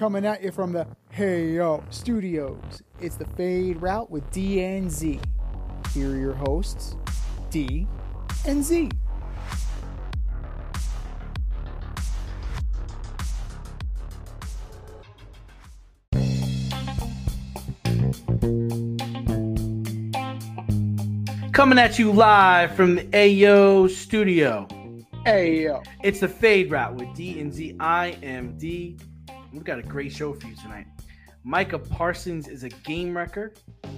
coming at you from the Hey Yo Studios. It's the Fade Route with D and Z. Here are your hosts, D and Z. Coming at you live from the AO studio. Hey Yo. It's the Fade Route with D and Z. I am D. We've got a great show for you tonight. Micah Parsons is a game wrecker.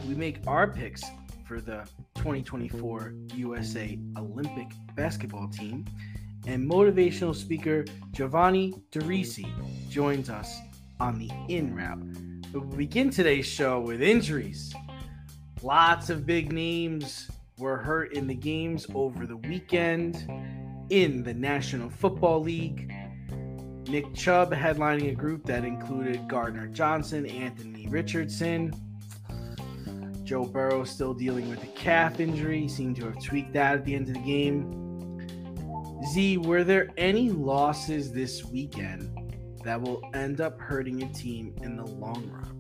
We make our picks for the 2024 USA Olympic basketball team. And motivational speaker Giovanni Derice joins us on the in route. But we begin today's show with injuries. Lots of big names were hurt in the games over the weekend in the National Football League. Nick Chubb headlining a group that included Gardner Johnson, Anthony Richardson. Joe Burrow still dealing with a calf injury, seemed to have tweaked that at the end of the game. Z, were there any losses this weekend that will end up hurting a team in the long run?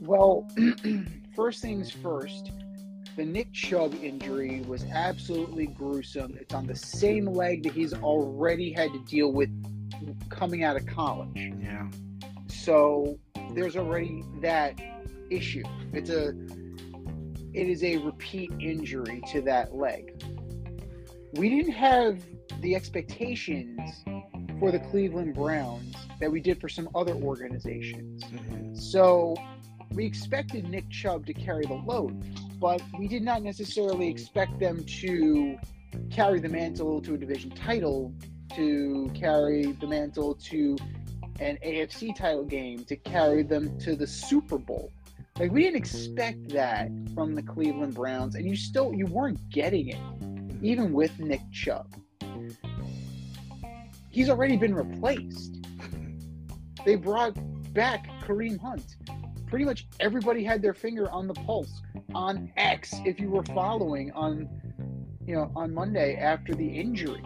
Well, first things first, the Nick Chubb injury was absolutely gruesome. It's on the same leg that he's already had to deal with coming out of college. Yeah. So there's already that issue. It's a it is a repeat injury to that leg. We didn't have the expectations for the Cleveland Browns that we did for some other organizations. Mm-hmm. So we expected Nick Chubb to carry the load, but we did not necessarily expect them to carry the mantle to a division title, to carry the mantle to an AFC title game, to carry them to the Super Bowl. Like we didn't expect that from the Cleveland Browns, and you still you weren't getting it, even with Nick Chubb. He's already been replaced. They brought back Kareem Hunt. Pretty much everybody had their finger on the pulse on X if you were following on you know on Monday after the injury.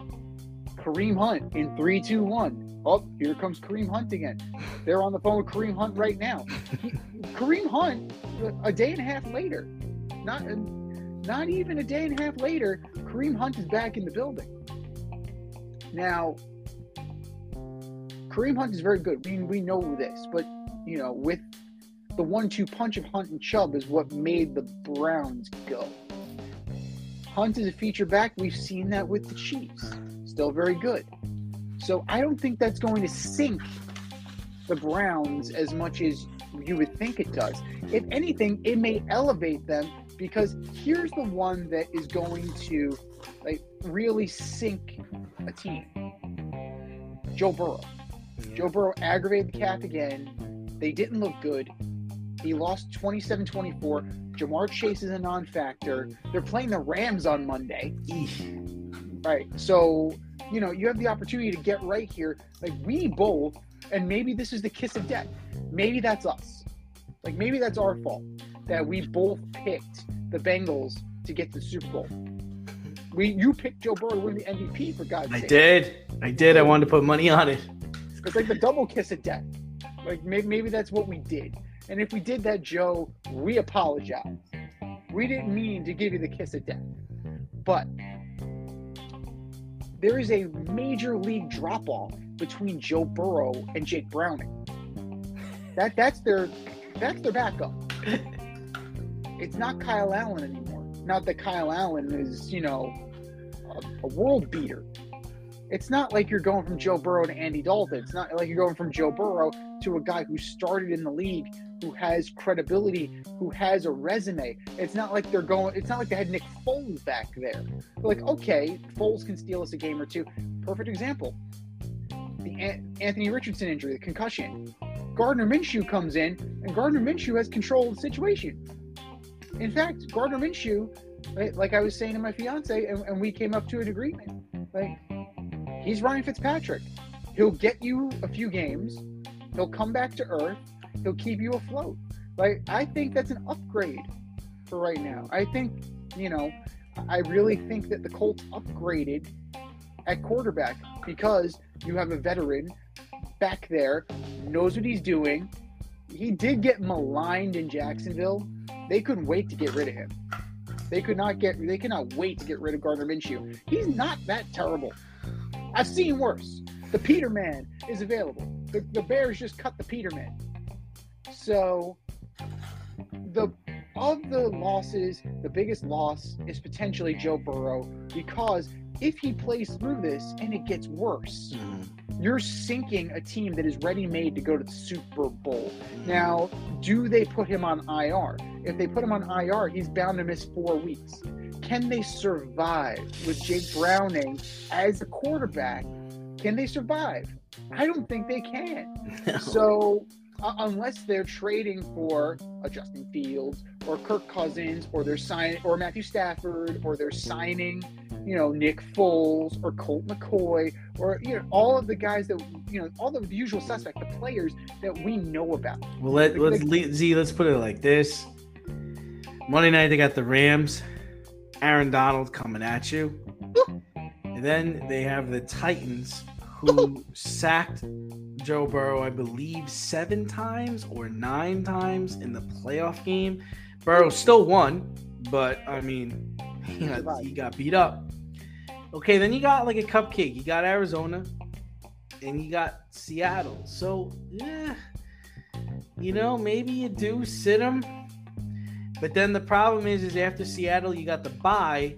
Kareem Hunt in three, two, one. Oh, here comes Kareem Hunt again. They're on the phone with Kareem Hunt right now. He, Kareem Hunt, a day and a half later, not not even a day and a half later, Kareem Hunt is back in the building. Now, Kareem Hunt is very good. We we know this, but you know, with the one-two punch of Hunt and Chubb is what made the Browns go. Hunt is a feature back. We've seen that with the Chiefs. Still very good. So I don't think that's going to sink the Browns as much as you would think it does. If anything, it may elevate them because here's the one that is going to like really sink a team. Joe Burrow. Mm-hmm. Joe Burrow aggravated the calf again. They didn't look good. He lost 27 24. Ja'Marr Chase is a non factor. They're playing the Rams on Monday. Right. So, you know, you have the opportunity to get right here. Like, we both, and maybe this is the kiss of death. Maybe that's us. Like, maybe that's our fault that we both picked the Bengals to get the Super Bowl. We, you picked Joe Burrow to win the MVP for God's I sake. did. I did. I wanted to put money on it. It's like the double kiss of death. Like maybe, maybe that's what we did. And if we did that, Joe, we apologize. We didn't mean to give you the kiss of death. But there is a major league drop off between Joe Burrow and Jake Browning. That that's their that's their backup. It's not Kyle Allen anymore. Not that Kyle Allen is, you know, a, a world beater. It's not like you're going from Joe Burrow to Andy Dalton. It's not like you're going from Joe Burrow to a guy who started in the league, who has credibility, who has a resume. It's not like they're going. It's not like they had Nick Foles back there. They're like, okay, Foles can steal us a game or two. Perfect example. The An- Anthony Richardson injury, the concussion. Gardner Minshew comes in, and Gardner Minshew has control of the situation. In fact, Gardner Minshew, like I was saying to my fiance, and, and we came up to an agreement. Like, he's Ryan Fitzpatrick. He'll get you a few games. He'll come back to earth. He'll keep you afloat. Like, I think that's an upgrade for right now. I think, you know, I really think that the Colts upgraded at quarterback because you have a veteran back there, knows what he's doing. He did get maligned in Jacksonville. They couldn't wait to get rid of him. They could not get. They cannot wait to get rid of Gardner Minshew. He's not that terrible. I've seen worse. The Peterman is available. The, the Bears just cut the Peterman. So the of the losses, the biggest loss is potentially Joe Burrow because if he plays through this and it gets worse, mm-hmm. you're sinking a team that is ready made to go to the Super Bowl. Now, do they put him on IR? If they put him on IR, he's bound to miss four weeks. Can they survive with Jake Browning as a quarterback? Can they survive? I don't think they can. So, uh, unless they're trading for a Justin Fields or Kirk Cousins or they're signing or Matthew Stafford or they're signing, you know, Nick Foles or Colt McCoy or you know all of the guys that you know all the usual suspect, the players that we know about. Well, let, Like- let's like- Z. Let's put it like this: Monday night they got the Rams, Aaron Donald coming at you, and then they have the Titans who sacked Joe Burrow, I believe, seven times or nine times in the playoff game. Burrow still won, but I mean, he got, he got beat up. Okay, then you got like a cupcake. You got Arizona, and you got Seattle. So yeah, you know maybe you do sit them, but then the problem is, is after Seattle you got the bye,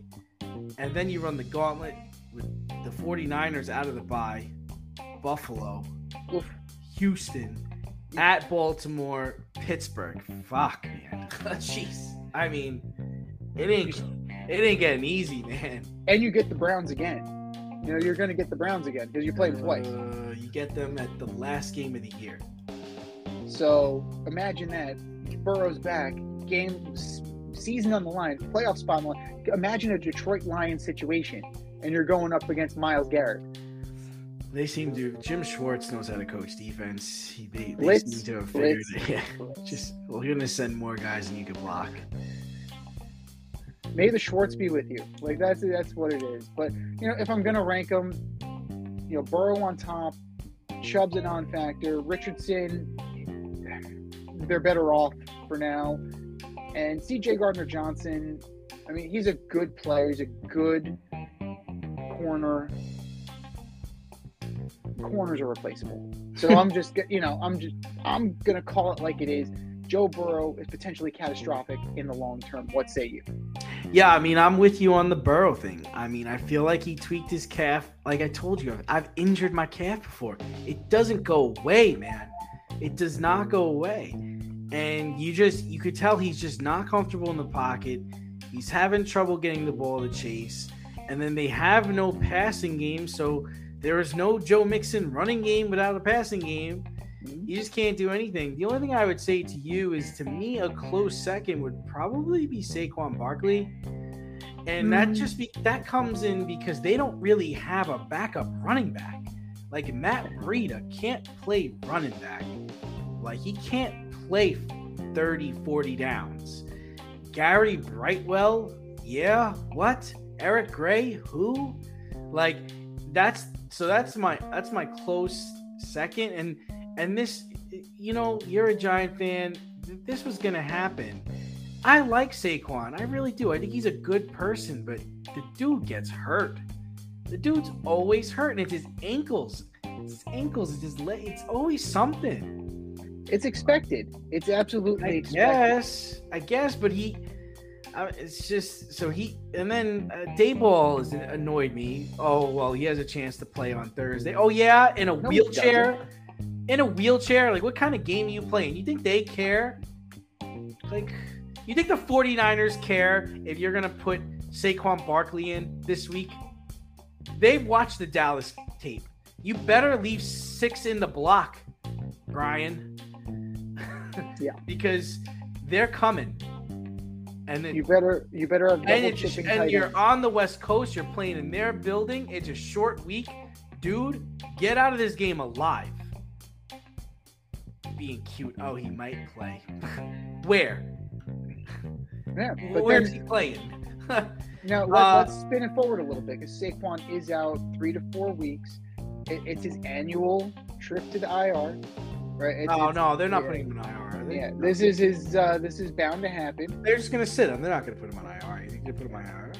and then you run the gauntlet with the 49ers out of the bye, Buffalo, Oof. Houston, at Baltimore, Pittsburgh. Fuck, man. Jeez. I mean, it ain't it ain't getting easy, man. And you get the Browns again. You know, you're going to get the Browns again because you played twice. Uh, you get them at the last game of the year. So imagine that Burrow's back, game season on the line, playoff spot on the line. Imagine a Detroit Lions situation, and you're going up against Myles Garrett. They seem to. Jim Schwartz knows how to coach defense. He, they, they Blitz, seem to have figured blitz, it. Yeah. Just well, you're gonna send more guys than you can block. May the Schwartz be with you. Like that's that's what it is. But you know, if I'm gonna rank them, you know, Burrow on top, Chubb's a non-factor, Richardson, they're better off for now, and C.J. Gardner Johnson. I mean, he's a good player. He's a good corner. Corners are mm-hmm. replaceable. So I'm just, you know, I'm just, I'm gonna call it like it is. Joe Burrow is potentially catastrophic in the long term. What say you? Yeah, I mean, I'm with you on the Burrow thing. I mean, I feel like he tweaked his calf. Like I told you, I've injured my calf before. It doesn't go away, man. It does not go away. And you just, you could tell he's just not comfortable in the pocket. He's having trouble getting the ball to chase. And then they have no passing game. So there is no Joe Mixon running game without a passing game. You just can't do anything. The only thing I would say to you is, to me, a close second would probably be Saquon Barkley, and that Mm. just be that comes in because they don't really have a backup running back. Like Matt Breida can't play running back. Like he can't play 30, 40 downs. Gary Brightwell, yeah, what? Eric Gray, who? Like that's so that's my that's my close second and and this you know you're a giant fan this was gonna happen i like saquon i really do i think he's a good person but the dude gets hurt the dude's always hurt and it's his ankles it's his ankles it's his leg it's always something It's expected. It's absolutely i expected. guess i guess but he it's just so he and then uh, Daboll has annoyed me. Oh well, he has a chance to play on Thursday. Oh yeah, in a No, wheelchair. In a wheelchair, like what kind of game are you playing? You think they care? Like, you think the 49ers care if you're gonna put Saquon Barkley in this week? They've watched the Dallas tape. You better leave six in the block, Brian. Yeah. because they're coming. And then You better you better have and, double it's just- and you're on the West Coast. You're playing in their building. It's a short week, dude. Get out of this game alive. Being cute. Oh, he might play. Where? Yeah, Where's then, he playing? Now let, Uh, let's spin it forward a little bit because Saquon is out three to four weeks. It, it's his annual trip to the IR, right? It's, Oh it's- no, they're not yeah. putting him in IR. Yeah, this is his. Uh, this is bound to happen. They're just gonna sit him. They're not gonna put him on IR. You think they put him on IR?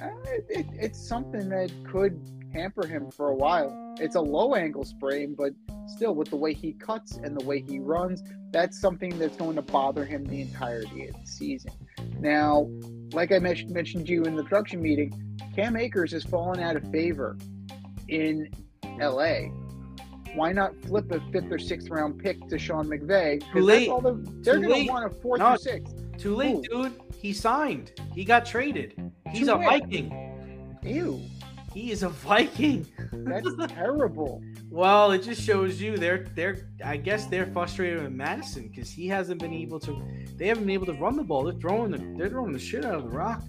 Uh, it, it, it's something that could hamper him for a while. It's a low angle sprain, but still, with the way he cuts and the way he runs, that's something that's going to bother him the entirety of the season. Now, like I mentioned, mentioned to you in the production meeting, Cam Akers has fallen out of favor in LA. Why not flip a fifth or sixth round pick to Sean McVay? Too that's late. all the, they're going to want a fourth No. or sixth. Too late, dude. He signed. He got traded. He's To a? Viking. Ew, He is a Viking. that's terrible. Well, it just shows you they're they're I guess they're frustrated with Mattison because he hasn't been able to they haven't been able to run the ball. They're throwing the they're throwing the shit out of the rock.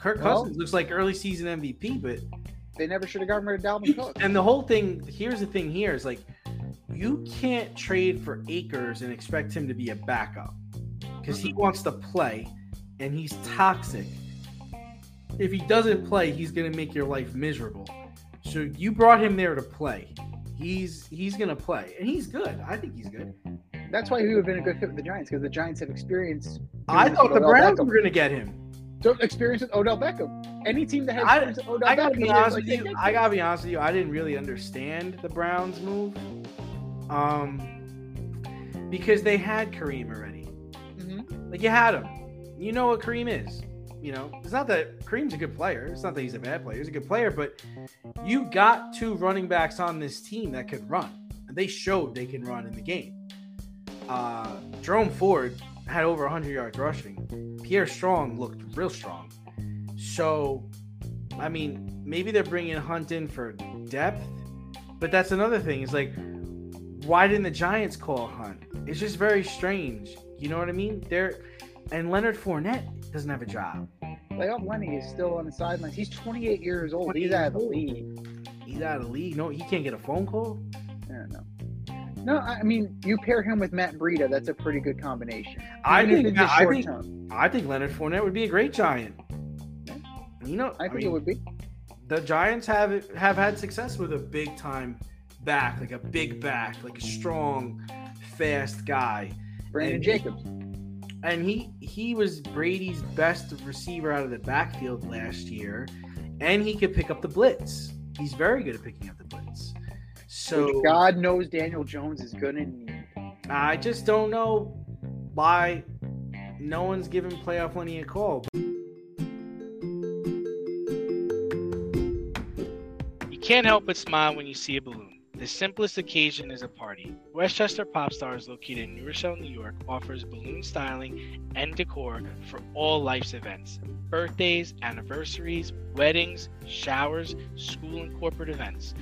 Kirk Well- Cousins looks like early season MVP, but They never should have gotten rid of Dalvin Cook. and the whole thing here's the thing here is like you can't trade for Akers and expect him to be a backup because he wants to play and he's toxic. If he doesn't play, he's gonna make your life miserable. So you brought him there to play. He's he's gonna play and he's good. I think he's good. That's why he would have been a good fit with the Giants because the Giants have experience. I thought the Browns were gonna get him. So experience with Odell Beckham. Any team that has I- experience with Odell I gotta Beckham, be honest like, with you. I gotta be honest with you. I didn't really understand the Browns move, um, because they had Kareem already. Mhm. Like you had him. You know what Kareem is. You know, it's not that Kareem's a good player. It's not that he's a bad player. He's a good player, but you got two running backs on this team that could run. And they showed they can run in the game. Uh, Jerome Ford had over 100 yards rushing. Pierre Strong looked real strong. So, I mean, maybe they're bringing Hunt in for depth, but that's another thing. Is like, why didn't the Giants call Hunt? It's just very strange. You know what I mean? They're and Leonard Fournette doesn't have a job. Playoff Lenny is still on the sidelines. He's 28 years old. He's out of the league. He's out of the league. No, he can't get a phone call. I. No, I I mean, you pair him with Matt Breida, that's a pretty good combination. I Even think I think term. I think Leonard Fournette would be a great Giant. You know, I think mean, it would be. the Giants have have had success with a big time back, like a big back, like a strong, fast guy. Brandon and- Jacobs. And he he was Brady's best receiver out of the backfield last year, and he could pick up the blitz. He's very good at picking up the blitz. So which God knows Daniel Jones is going to need. I just don't know why no one's giving playoff Lenny a call. You can't help but smile when you see a balloon. The simplest occasion is a party. Westchester Pop Stars, located in New Rochelle, New York, offers balloon styling and decor for all life's events birthdays, anniversaries, weddings, showers, school and corporate events,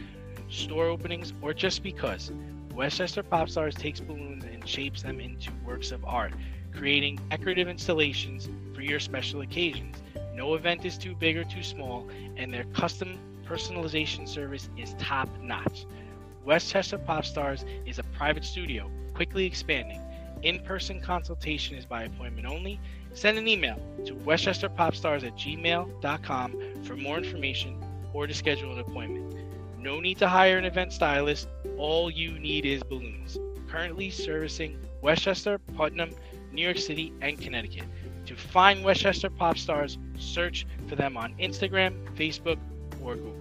store openings, or just because. Westchester Pop Stars takes balloons and shapes them into works of art, creating decorative installations for your special occasions. No event is too big or too small, and their custom personalization service is top notch. Westchester Pop Stars is a private studio, quickly expanding. In person consultation is by appointment only. Send an email to westchesterpopstars at gmail.com for more information or to schedule an appointment. No need to hire an event stylist, all you need is balloons. Currently servicing Westchester, Putnam, New York City, and Connecticut. To find Westchester Pop Stars, search for them on Instagram, Facebook, or Google.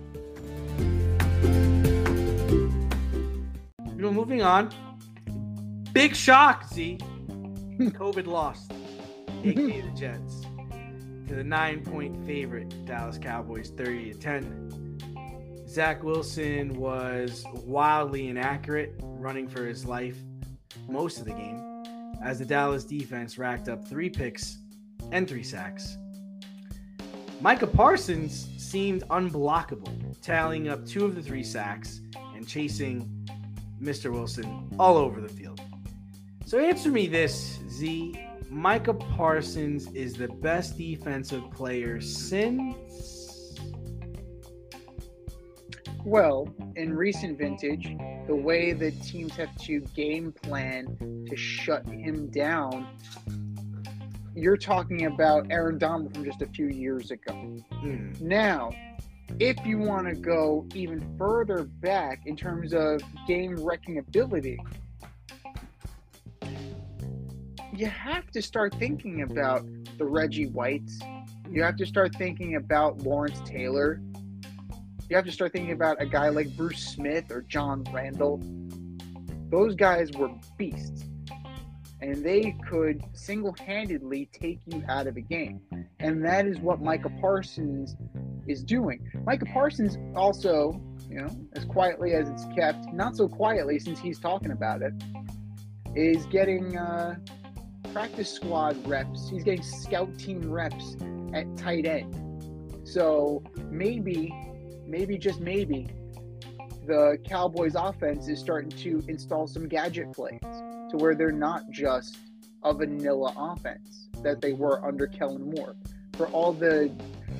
You know, moving on. Big shock, Z. COVID lost, aka the Jets, to the nine-point favorite Dallas Cowboys, thirty to ten. Zach Wilson was wildly inaccurate, running for his life most of the game, as the Dallas defense racked up three picks and three sacks. Micah Parsons seemed unblockable, tallying up two of the three sacks and chasing Mr. Wilson all over the field. So answer me this, Z. Micah Parsons is the best defensive player since. Well, in recent vintage, the way that teams have to game plan to shut him down you're talking about Aaron Donald from just a few years ago. Mm. Now, if you want to go even further back in terms of game wrecking ability, you have to start thinking about the Reggie Whites. You have to start thinking about Lawrence Taylor. You have to start thinking about a guy like Bruce Smith or John Randle. Those guys were beasts. And they could single handedly take you out of a game. And that is what Micah Parsons is doing. Micah Parsons also, you know, as quietly as it's kept, not so quietly since he's talking about it, is getting uh, practice squad reps. He's getting scout team reps at tight end. So maybe, maybe just maybe, the Cowboys offense is starting to install some gadget plays to where they're not just a vanilla offense that they were under Kellen Moore. For all the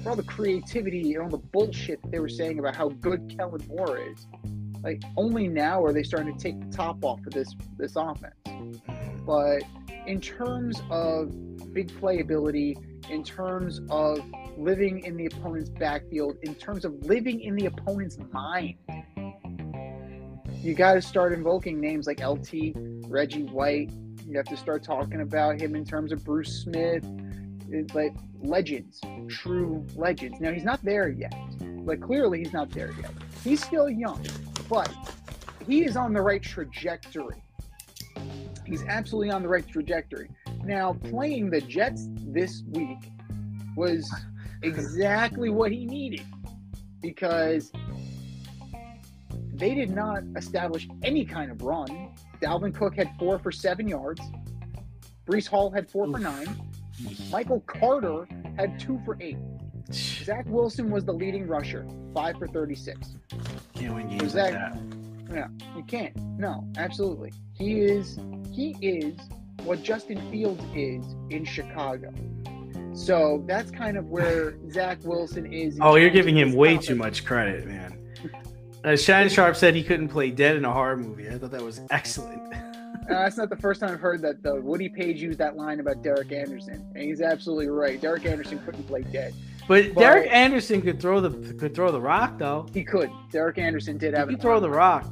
for all the creativity and all the bullshit that they were saying about how good Kellen Moore is, like only now are they starting to take the top off of this this offense. But in terms of big playability, in terms of living in the opponent's backfield, in terms of living in the opponent's mind, you got to start invoking names like LT, Reggie White. You have to start talking about him in terms of Bruce Smith, it's like legends, true legends. Now he's not there yet. Like clearly he's not there yet. He's still young, but he is on the right trajectory. He's absolutely on the right trajectory. Now playing the Jets this week was exactly what he needed because they did not establish any kind of run. Dalvin Cook had four for seven yards. Breece Hall had four for nine. Michael Carter had two for eight. Zach Wilson was the leading rusher, five for 36. Can't win games Zach- like that. Yeah, you can't. No, absolutely. He is he is what Justin Fields is in Chicago. So that's kind of where Zach Wilson is. Oh, you're giving him way confidence. too much credit, man. Uh, Shannon Sharpe said he couldn't play dead in a horror movie. I thought that was excellent. Uh, that's not the first time I've heard that though. Woody Paige used that line about Derek Anderson, and he's absolutely right. Derek Anderson couldn't play dead. But But- Derek Anderson could throw the could throw the rock though. He could. Derek Anderson did He have. could throw the rock.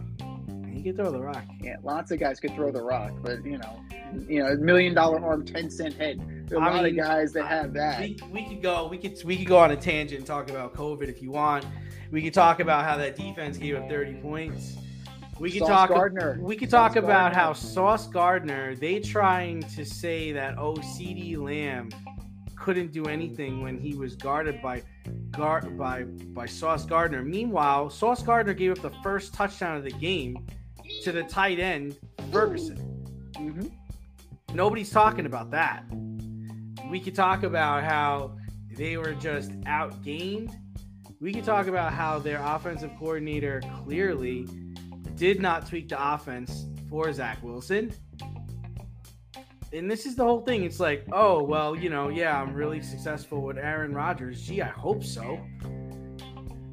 He could throw the rock. Yeah, lots of guys could throw the rock, but you know, you know, million dollar arm, ten cent head. There are a I lot mean, of guys that have that. We, we could go we could we could go on a tangent and talk about COVID if you want. We could talk about how that defense gave up 30 points. We could Sauce talk Gardner. we could Sauce talk about Gardner. how Sauce Gardner, they trying to say that oh CeeDee Lamb couldn't do anything when he was guarded by guard by by Sauce Gardner. Meanwhile, Sauce Gardner gave up the first touchdown of the game to the tight end Ferguson. Mhm. Nobody's talking about that. We could talk about how they were just outgained. We could talk about how their offensive coordinator clearly did not tweak the offense for Zach Wilson. And this is the whole thing. It's like, oh, well, you know, yeah, I'm really successful with Aaron Rodgers. Gee, I hope so.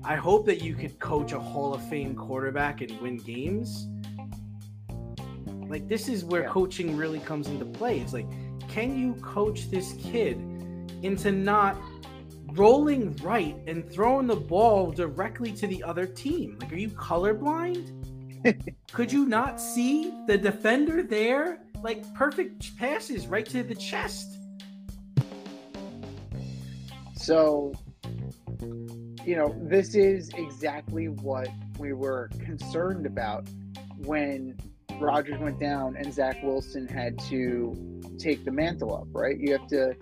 I hope that you could coach a Hall of Fame quarterback and win games. Like, this is where Yeah. coaching really comes into play. It's like, can you coach this kid into not rolling right and throwing the ball directly to the other team? Like, are you colorblind? Could you not see the defender there? Like, perfect passes right to the chest. So, you know, this is exactly what we were concerned about when Rodgers went down and Zach Wilson had to take the mantle up, right? You have to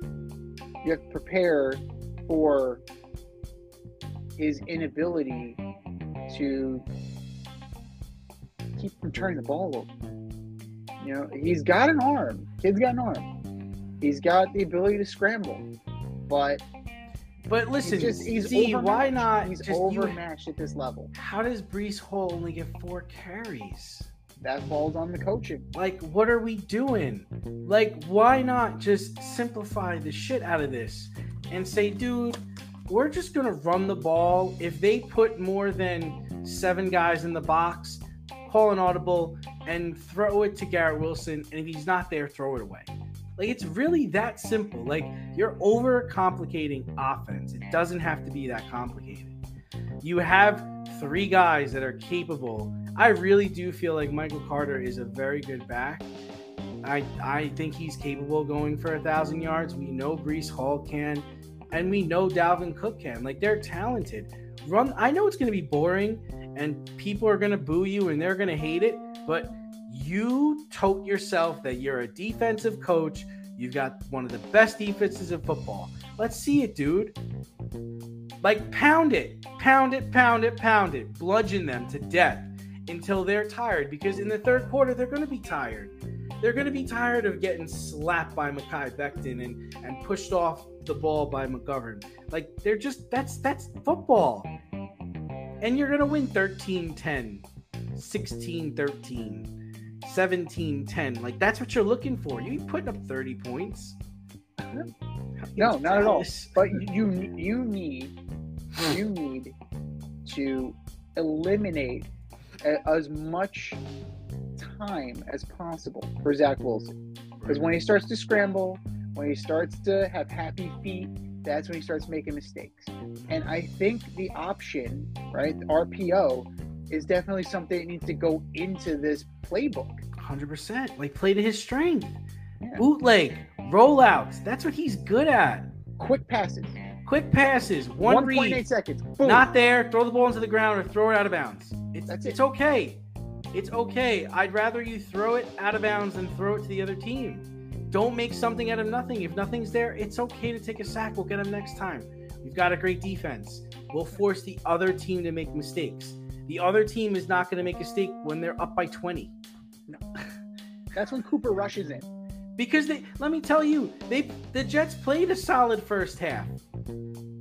you have to prepare for his inability to keep from turning the ball over. You know, he's got an arm. Kid's got an arm. He's got the ability to scramble, but But listen, he's just he's see, why not? He's just you- overmatched at this level. how does Breece Hall only get four carries? That falls on the coaching. Like, what are we doing? Like, why not just simplify the shit out of this and say, dude, we're just gonna run the ball. If they put more than seven guys in the box, call an audible and throw it to Garrett Wilson. And if he's not there, throw it away. Like it's really that simple. Like you're overcomplicating offense. It doesn't have to be that complicated. You have three guys that are capable. I really do feel like Michael Carter is a very good back. I I think he's capable going for a thousand yards. We know Breece Hall can, and we know Dalvin Cook can. Like they're talented. Run. I know it's going to be boring, and people are going to boo you, and they're going to hate it. But you tote yourself that you're a defensive coach. You've got one of the best defenses in football. Let's see it, dude. Like pound it, pound it, pound it, pound it, bludgeon them to death until they're tired. Because in the third quarter, they're going to be tired. They're going to be tired of getting slapped by Mekhi Becton and, and pushed off the ball by McGovern. Like they're just that's that's football. And you're going to win 13-10, 16-13, 17-10. Like that's what you're looking for. You putting up 30 points. No, not at all. But you you need you hmm. need to eliminate as much time as possible for Zach Wilson. Because when he starts to scramble, when he starts to have happy feet, that's when he starts making mistakes. And I think the option, right, RPO, is definitely something that needs to go into this playbook. 100%. Like play to his strength. Yeah. Bootleg, rollouts. That's what he's good at. Quick passes. Quick passes. One 1.8 read. seconds. Boom. Not there. Throw the ball into the ground or throw it out of bounds. It's, That's it. it's okay. It's okay. I'd rather you throw it out of bounds than throw it to the other team. Don't make something out of nothing. If nothing's there, it's okay to take a sack. We'll get them next time. We've got a great defense. We'll force the other team to make mistakes. The other team is not going to make a mistake when they're up by 20. No. That's when Cooper rushes in. Because they let me tell you, they the Jets played a solid first half.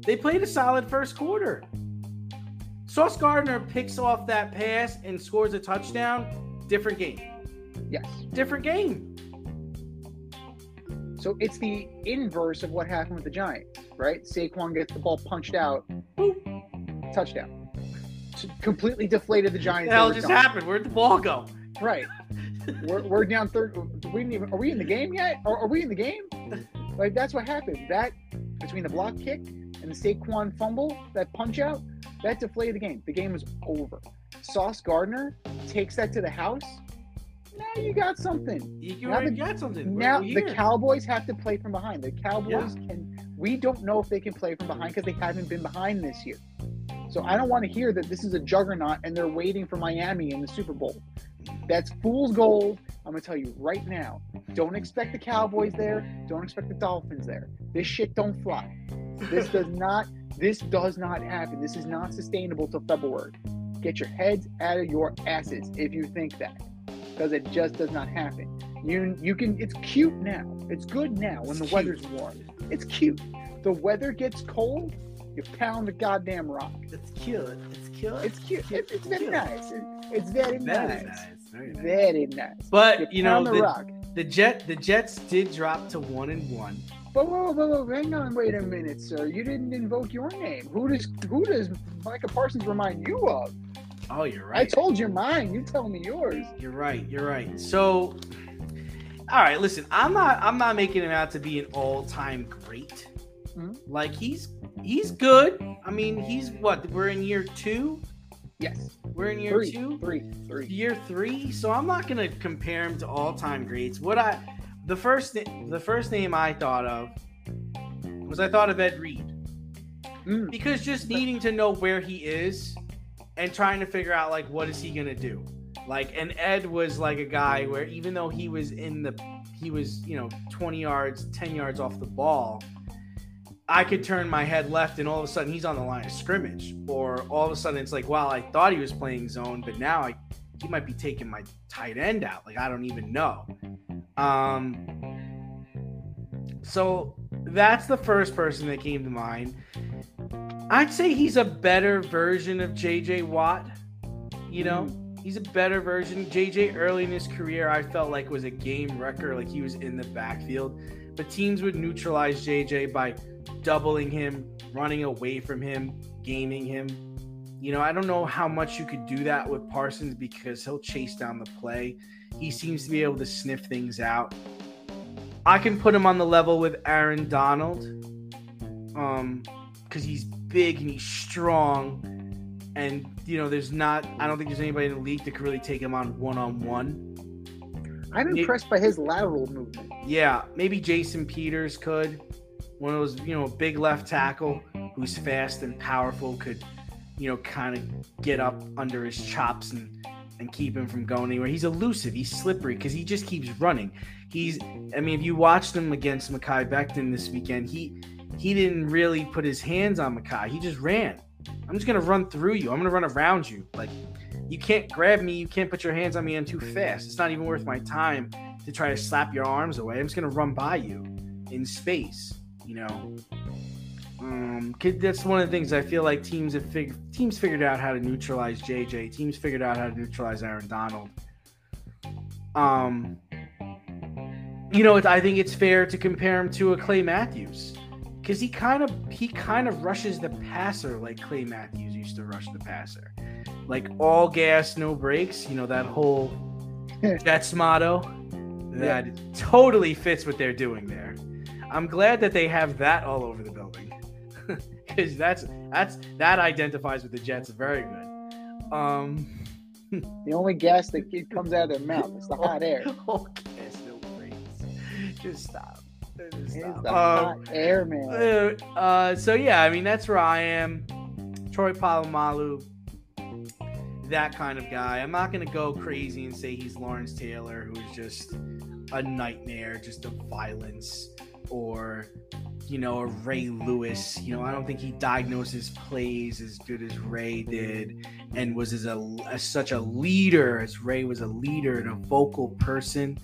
They played a solid first quarter. Sauce Gardner picks off that pass and scores a touchdown. Different game. Yes. Different game. So it's the inverse of what happened with the Giants, right? Saquon gets the ball punched out, boop, touchdown. Completely deflated the Giants. What the hell just happened? Where'd the ball go? Right. we're, we're down third. We didn't even, are we in the game yet? Are, are we in the game? Like that's what happened. That between the block kick and the Saquon fumble, that punch out, that deflated the game. The game was over. Sauce Gardner takes that to the house. Now you got something. You now the, got something. now the Cowboys have to play from behind. The Cowboys yeah. can. We don't know if they can play from behind because they haven't been behind this year. So I don't want to hear that this is a juggernaut and they're waiting for Miami in the Super Bowl. That's fool's gold. I'm gonna tell you right now. Don't expect the Cowboys there. Don't expect the Dolphins there. This shit don't fly. This does not. This does not happen. This is not sustainable till February. Get your heads out of your asses if you think that, because it just does not happen. You you can. It's cute now. It's good now when it's the cute. weather's warm. It's cute. The weather gets cold. You pound the goddamn rock. It's cute. It's cute. It's cute. It's, it's very nice. It's very, very nice. nice. Very nice. Very nice. But you, you know the, the, Jet the Jets did drop to one and one. But whoa, whoa, whoa, hang on, wait a minute, sir. You didn't invoke your name. Who does who does Micah Parsons remind you of? Oh, you're right. I told you mine. You tell me yours. You're right. You're right. So, all right. Listen, I'm not. I'm not making him out to be an all-time. Mm-hmm. Like he's he's good. I mean, he's what? We're in year two. Yes. We're in year three, two. Three. Three. Year three. So I'm not gonna compare him to all-time greats. What I the first the first name I thought of was I thought of Ed Reed. Mm. Because just needing to know where he is and trying to figure out like what is he gonna do. Like and Ed was like a guy where even though he was in the he was, you know, 20 yards, 10 yards off the ball, I could turn my head left and all of a sudden he's on the line of scrimmage. Or all of a sudden it's like, wow, I thought he was playing zone, but now I he might be taking my tight end out. Like I don't even know. Um so that's the first person that came to mind. I'd say he's a better version of JJ Watt. You know, he's a better version. JJ early in his career, I felt like was a game wrecker, like he was in the backfield. But teams would neutralize JJ by doubling him, running away from him, gaming him. You know, I don't know how much you could do that with Parsons because he'll chase down the play. He seems to be able to sniff things out. I can put him on the level with Aaron Donald, um, because he's big and he's strong, and you know, there's not. I don't think there's anybody in the league that could really take him on one on one. I'm impressed by his lateral movement. Yeah, maybe Jason Peters could. One of those, you know, big left tackle who's fast and powerful could, you know, kind of get up under his chops and and keep him from going anywhere. He's elusive. He's slippery because he just keeps running. He's, I mean, if you watched him against Mekhi Becton this weekend, he he didn't really put his hands on Mekhi. He just ran. I'm just gonna run through you. I'm gonna run around you. Like you can't grab me. You can't put your hands on me. I'm too fast. It's not even worth my time to try to slap your arms away. I'm just gonna run by you in space. You know, um, that's one of the things I feel like teams have figured. Teams figured out how to neutralize JJ. Teams figured out how to neutralize Aaron Donald. Um, you know, I think it's fair to compare him to a Clay Matthews because he kind of he kind of rushes the passer like Clay Matthews used to rush the passer, like all gas no brakes. You know that whole Jets motto that totally fits what they're doing there. I'm glad that they have that all over the building because that's that's that identifies with the Jets very good. Um, The only gas that comes out of their mouth is the hot air. gas no. Just stop. Just stop. Um, hot air, man. Uh, uh, so yeah, I mean that's where I am. Troy Polamalu, that kind of guy. I'm not gonna go crazy and say he's Lawrence Taylor, who's just a nightmare, just a violence, or you know a Ray Lewis. You know, I don't think he diagnoses plays as good as Ray did, and was as a as such a leader as Ray was a leader and a vocal person.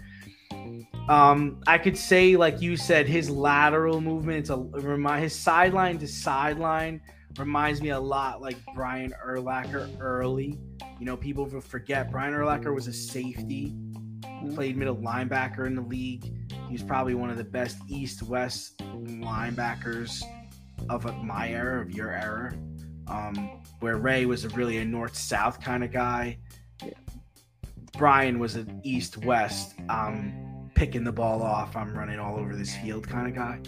Um, I could say, like you said, his lateral movement, a remind his sideline to sideline reminds me a lot like Brian Urlacher early. You know, people forget Brian Urlacher was a safety, played middle linebacker in the league. He was probably one of the best East-West linebackers of my era, of your era. Um, where Ray was a really a North-South kind of guy. Brian was an East-West. Um, picking the ball off. I'm running all over this field kind of guy.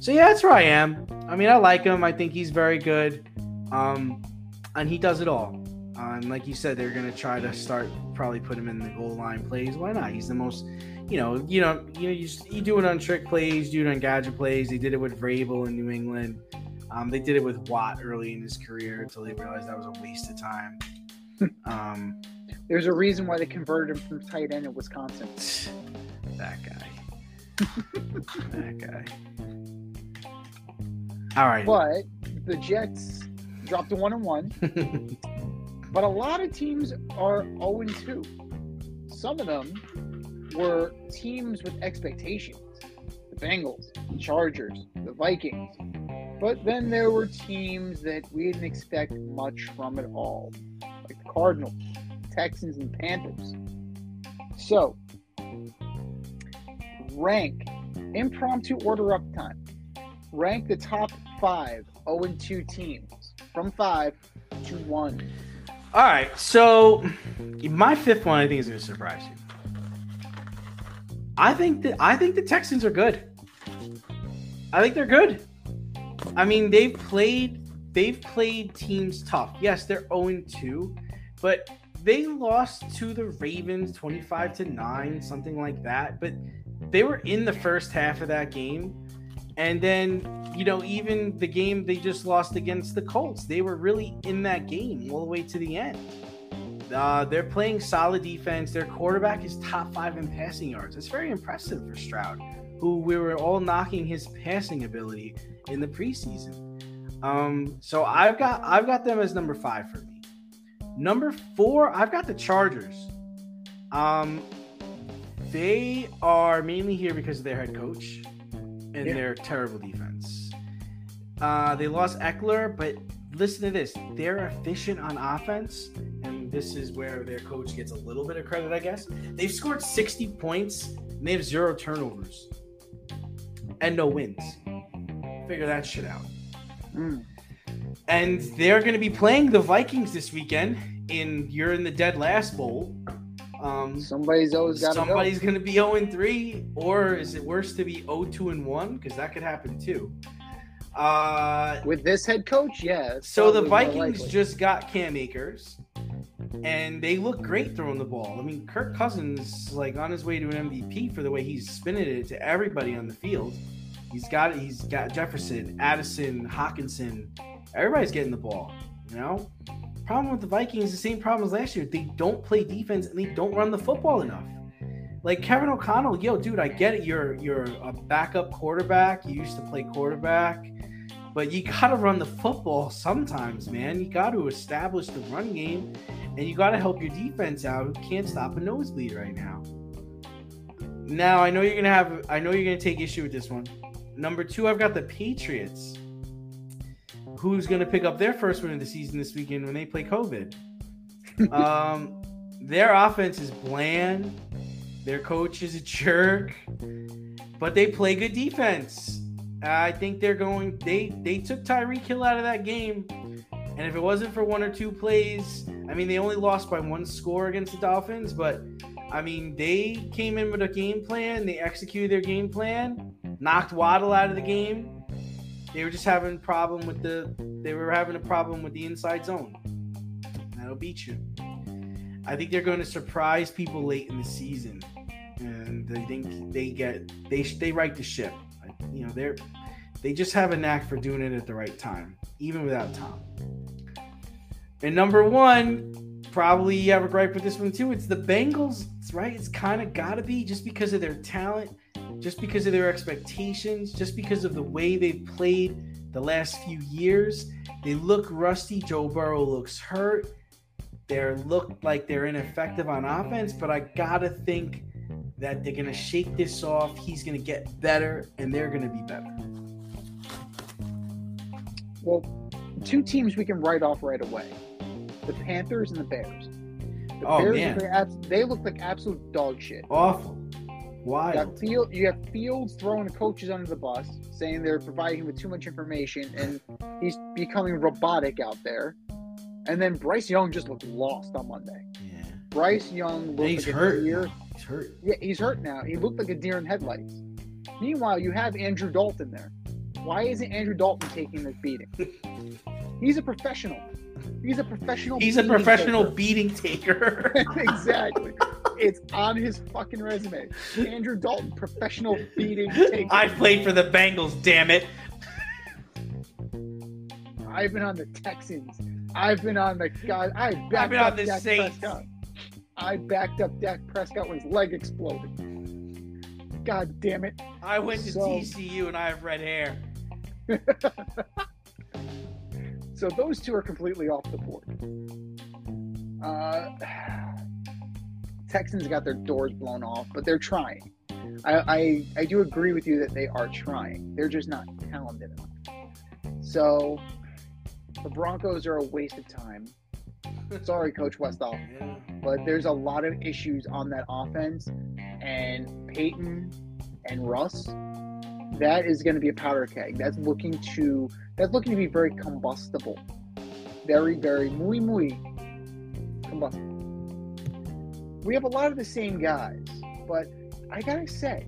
So yeah, that's where I am. I mean, I like him. I think he's very good, um, and he does it all. Uh, and like you said, they're gonna try to start probably put him in the goal line plays. Why not? He's the most, you know, you know, you know, you, you do it on trick plays, you do it on gadget plays. They did it with Vrabel in New England. Um, they did it with Watt early in his career until they realized that was a waste of time. um, There's a reason why they converted him from tight end in Wisconsin. that guy. that guy. All right. But the Jets dropped a one and one. But a lot of teams are 0 and 2. Some of them were teams with expectations. The Bengals, the Chargers, the Vikings. But then there were teams that we didn't expect much from at all, like the Cardinals, Texans, and Panthers. So, rank impromptu order up time. Rank the top five 0 and 2 teams from five to one. All right. So my fifth one, I think, is going to surprise you. I think that I think the Texans are good. I think they're good. I mean, they've played they've played teams tough. Yes, they're 0 2, but they lost to the Ravens 25 to 9, something like that. But they were in the first half of that game. And then, you know, even the game they just lost against the Colts, they were really in that game all the way to the end. Uh, they're playing solid defense. Their quarterback is top five in passing yards. It's very impressive for Stroud, who we were all knocking his passing ability in the preseason. Um, so I've got I've got them as number five for me. Number four, I've got the Chargers. Um, they are mainly here because of their head coach and Yeah. their terrible defense. Uh, they lost Ekeler, but listen to this: they're efficient on offense, and this is where their coach gets a little bit of credit, I guess. They've scored 60 points, and they have zero turnovers and no wins. Figure that shit out. Mm. And they're going to be playing the Vikings this weekend in you're in the dead last bowl. Um, Somebody's always got to somebody's going to be 0 and 3, or is it worse to be 0 2 and 1? Because that could happen too. Uh, With this head coach, yeah. so the Vikings just got Cam Akers, and they look great throwing the ball. I mean, Kirk Cousins like on his way to an MVP for the way he's spinning it to everybody on the field. He's got he's got Jefferson, Addison, Hockenson. Everybody's getting the ball. You know, problem with the Vikings is the same problem as last year. They don't play defense and they don't run the football enough. Like Kevin O'Connell, yo, dude, I get it. You're you're a backup quarterback. You used to play quarterback. But you got to run the football sometimes, man. You got to establish the run game, and you got to help your defense out, who can't stop a nosebleed right now. Now, I know you're gonna have, I know you're gonna take issue with this one. Number two, I've got the Patriots. Who's gonna pick up their first win of the season this weekend when they play COVID? um, their offense is bland. Their coach is a jerk, but they play good defense. I think they're going. They they took Tyreek Hill out of that game, and if it wasn't for one or two plays, I mean, they only lost by one score against the Dolphins. But I mean, they came in with a game plan. They executed their game plan, knocked Waddle out of the game. They were just having problem with the. They were having a problem with the inside zone. That'll beat you. I think they're going to surprise people late in the season, and I think they get they they right the ship. You know, they're they just have a knack for doing it at the right time, even without Tom. And number one, probably you have a gripe with this one too. It's the Bengals, right? It's kind of got to be just because of their talent, just because of their expectations, just because of the way they've played the last few years. They look rusty. Joe Burrow looks hurt. They look like they're ineffective on offense, but I gotta think that they're gonna shake this off. He's gonna get better, and they're gonna be better. Well, two teams we can write off right away: the Panthers and the Bears. The Oh, Bears, man. Abs- they look like absolute dog shit. Awful. You got Field, you have Fields throwing the coaches under the bus, saying they're providing him with too much information, and he's becoming robotic out there. And then Bryce Young just looked lost on Monday. Yeah. Bryce Young looked He's like hurt. a deer. now. He's hurt. Yeah, he's hurt now. He looked like a deer in headlights. Meanwhile, you have Andrew Dalton there. Why isn't Andrew Dalton taking this beating? He's a professional. He's a professional. He's a professional taker. beating taker. exactly. It's on his fucking resume. Andrew Dalton, professional beating taker. I played for the Bengals. Damn it. I've been on the Texans. I've been on the God. I backed I've been up on the Dak Saints. Prescott. I backed up Dak Prescott when his leg exploded. God damn it! I went to So- TCU and I have red hair. So those two are completely off the board. Uh, Texans got their doors blown off, but they're trying. I, I I do agree with you that they are trying. They're just not talented enough. So the Broncos are a waste of time. Sorry, Coach Westall. But there's a lot of issues on that offense and Payton and Russ that is going to be a powder keg that's looking to that's looking to be very combustible very very muy muy combustible we have a lot of the same guys but I gotta say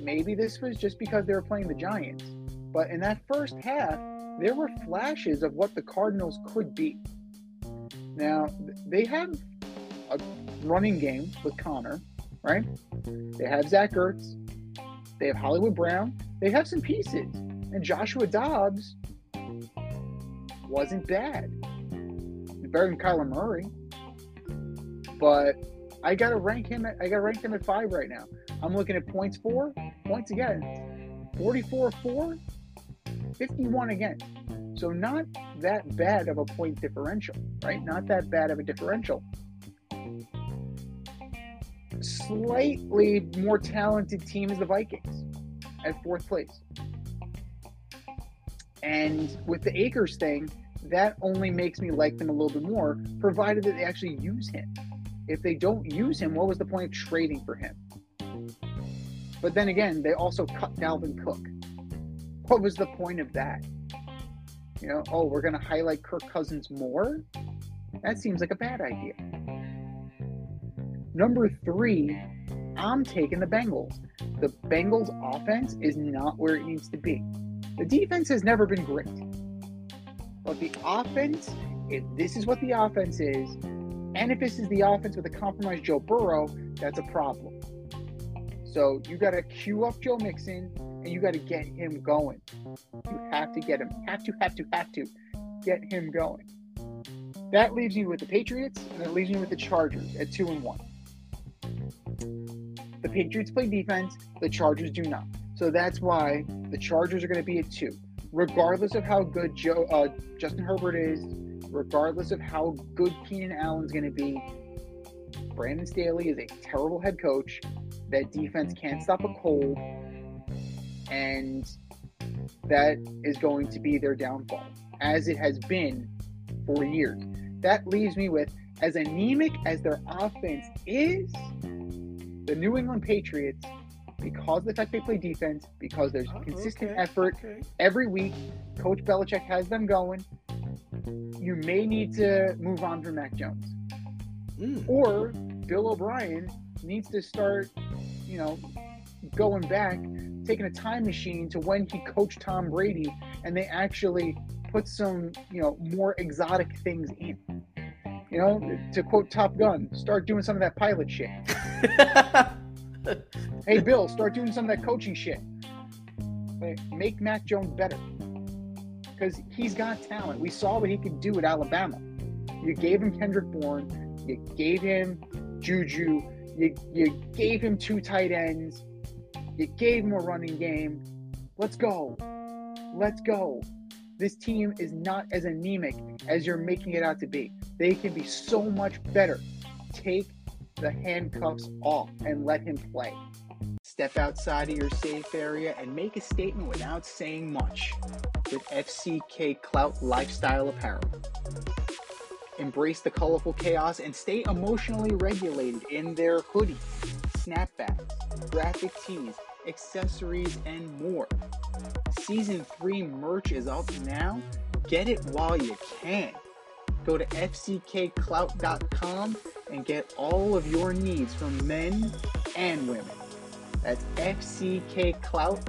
maybe this was just because they were playing the Giants but in that first half there were flashes of what the Cardinals could be now they have a running game with Connor, right? They have Zach Ertz. They have Hollywood Brown. They have some pieces. And Joshua Dobbs wasn't bad. Better than Kyler Murray. But I gotta rank him at I gotta rank him at five right now. I'm looking at points for, points again, 44 4, 51 again. So not that bad of a point differential, right? Not that bad of a differential. Slightly more talented team is the Vikings at fourth place. And with the Akers thing, that only makes me like them a little bit more, provided that they actually use him. If they don't use him, what was the point of trading for him? But then again, they also cut Dalvin Cook. What was the point of that? You know, oh, we're going to highlight Kirk Cousins more? That seems like a bad idea. Number three, I'm taking the Bengals. The Bengals offense is not where it needs to be. The defense has never been great. But the offense, if this is what the offense is, and if this is the offense with a compromised Joe Burrow, that's a problem. So you got to queue up Joe Mixon and you got to get him going. You have to get him. Have to, have to, have to get him going. That leaves you with the Patriots, and that leaves you with the Chargers at two and one. The Patriots play defense, the Chargers do not. So that's why the Chargers are going to be at two, regardless of how good Joe uh, Justin Herbert is, regardless of how good Keenan Allen's going to be. Brandon Staley is a terrible head coach. That defense can't stop a cold, and that is going to be their downfall, as it has been for years. That leaves me with as anemic as their offense is, the New England Patriots, because of the fact they play defense, because there's Oh, consistent okay, effort okay. every week, Coach Belichick has them going. You may need to move on from Mac Jones. Mm. Or Bill O'Brien needs to start, you know, going back, taking a time machine to when he coached Tom Brady and they actually put some, you know, more exotic things in. You know, to quote Top Gun, start doing some of that pilot shit. Hey, Bill, start doing some of that coaching shit. Like, Make Mac Jones better. Because he's got talent. We saw what he could do at Alabama. You gave him Kendrick Bourne, you gave him Juju, you, you gave him two tight ends, you gave him a running game. Let's go. Let's go. This team is not as anemic as you're making it out to be. They can be so much better. Take the handcuffs off and let him play. Step outside of your safe area and make a statement without saying much with FCK Clout Lifestyle Apparel. Embrace the colorful chaos and stay emotionally regulated in their hoodies, snapbacks, graphic tees, accessories, and more. Season 3 merch is up now. Get it while you can. Go to fckclout.com and get all of your needs from men and women. That's fckclout.com.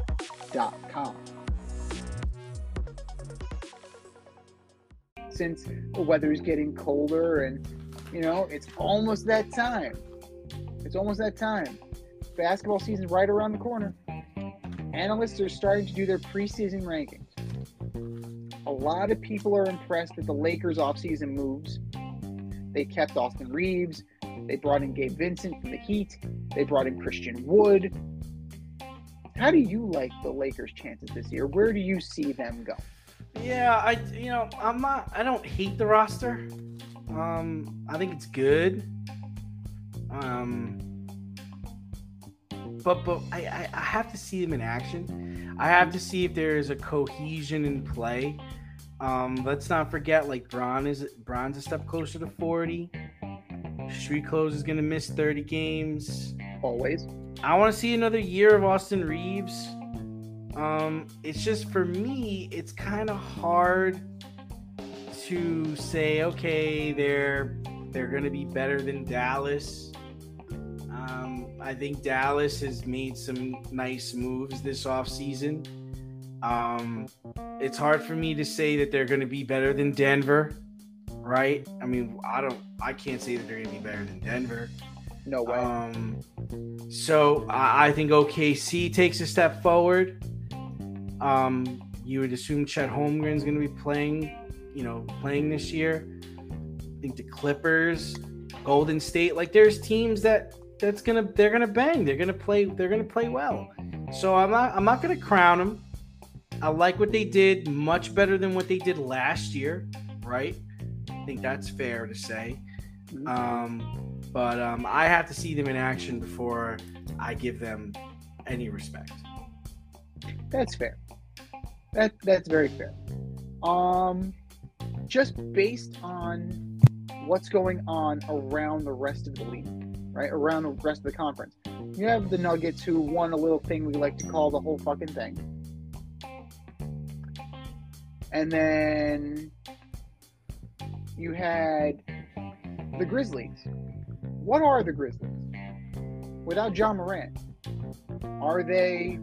Since the weather is getting colder and, you know, it's almost that time. It's almost that time. Basketball season's right around the corner. Analysts are starting to do their preseason rankings. A lot of people are impressed with the Lakers' offseason moves. They kept Austin Reaves. They brought in Gabe Vincent from the Heat. They brought in Christian Wood. How do you like the Lakers' chances this year? Where do you see them go? Yeah, I you know I'm not I don't hate the roster. Um, I think it's good. Um, but but I, I have to see them in action. I have to see if there is a cohesion in play. Um, let's not forget like Bron is Bron's a step closer to 40. Street Clothes is gonna miss 30 games. Always. I want to see another year of Austin Reaves. Um, it's just for me, it's kind of hard to say, okay, they're they're gonna be better than Dallas. Um, I think Dallas has made some nice moves this offseason. Um, it's hard for me to say that they're gonna be better than Denver, right? I mean, I don't, I can't say that they're gonna be better than Denver. No way. Um, so I, I think OKC takes a step forward. Um, you would assume Chet Holmgren's going to be playing, you know, playing this year. I think the Clippers, Golden State, like there's teams that that's gonna they're gonna bang. They're gonna play. They're gonna play well. So I'm not I'm not gonna crown them. I like what they did much better than what they did last year, right? I think that's fair to say. Um, but um, I have to see them in action before I give them any respect. That's fair. That that's very fair. Um, just based on what's going on around the rest of the league, right? Around the rest of the conference. You have the Nuggets who won a little thing we like to call the whole fucking thing. And then you had the Grizzlies. What are the Grizzlies? without John Morant, are they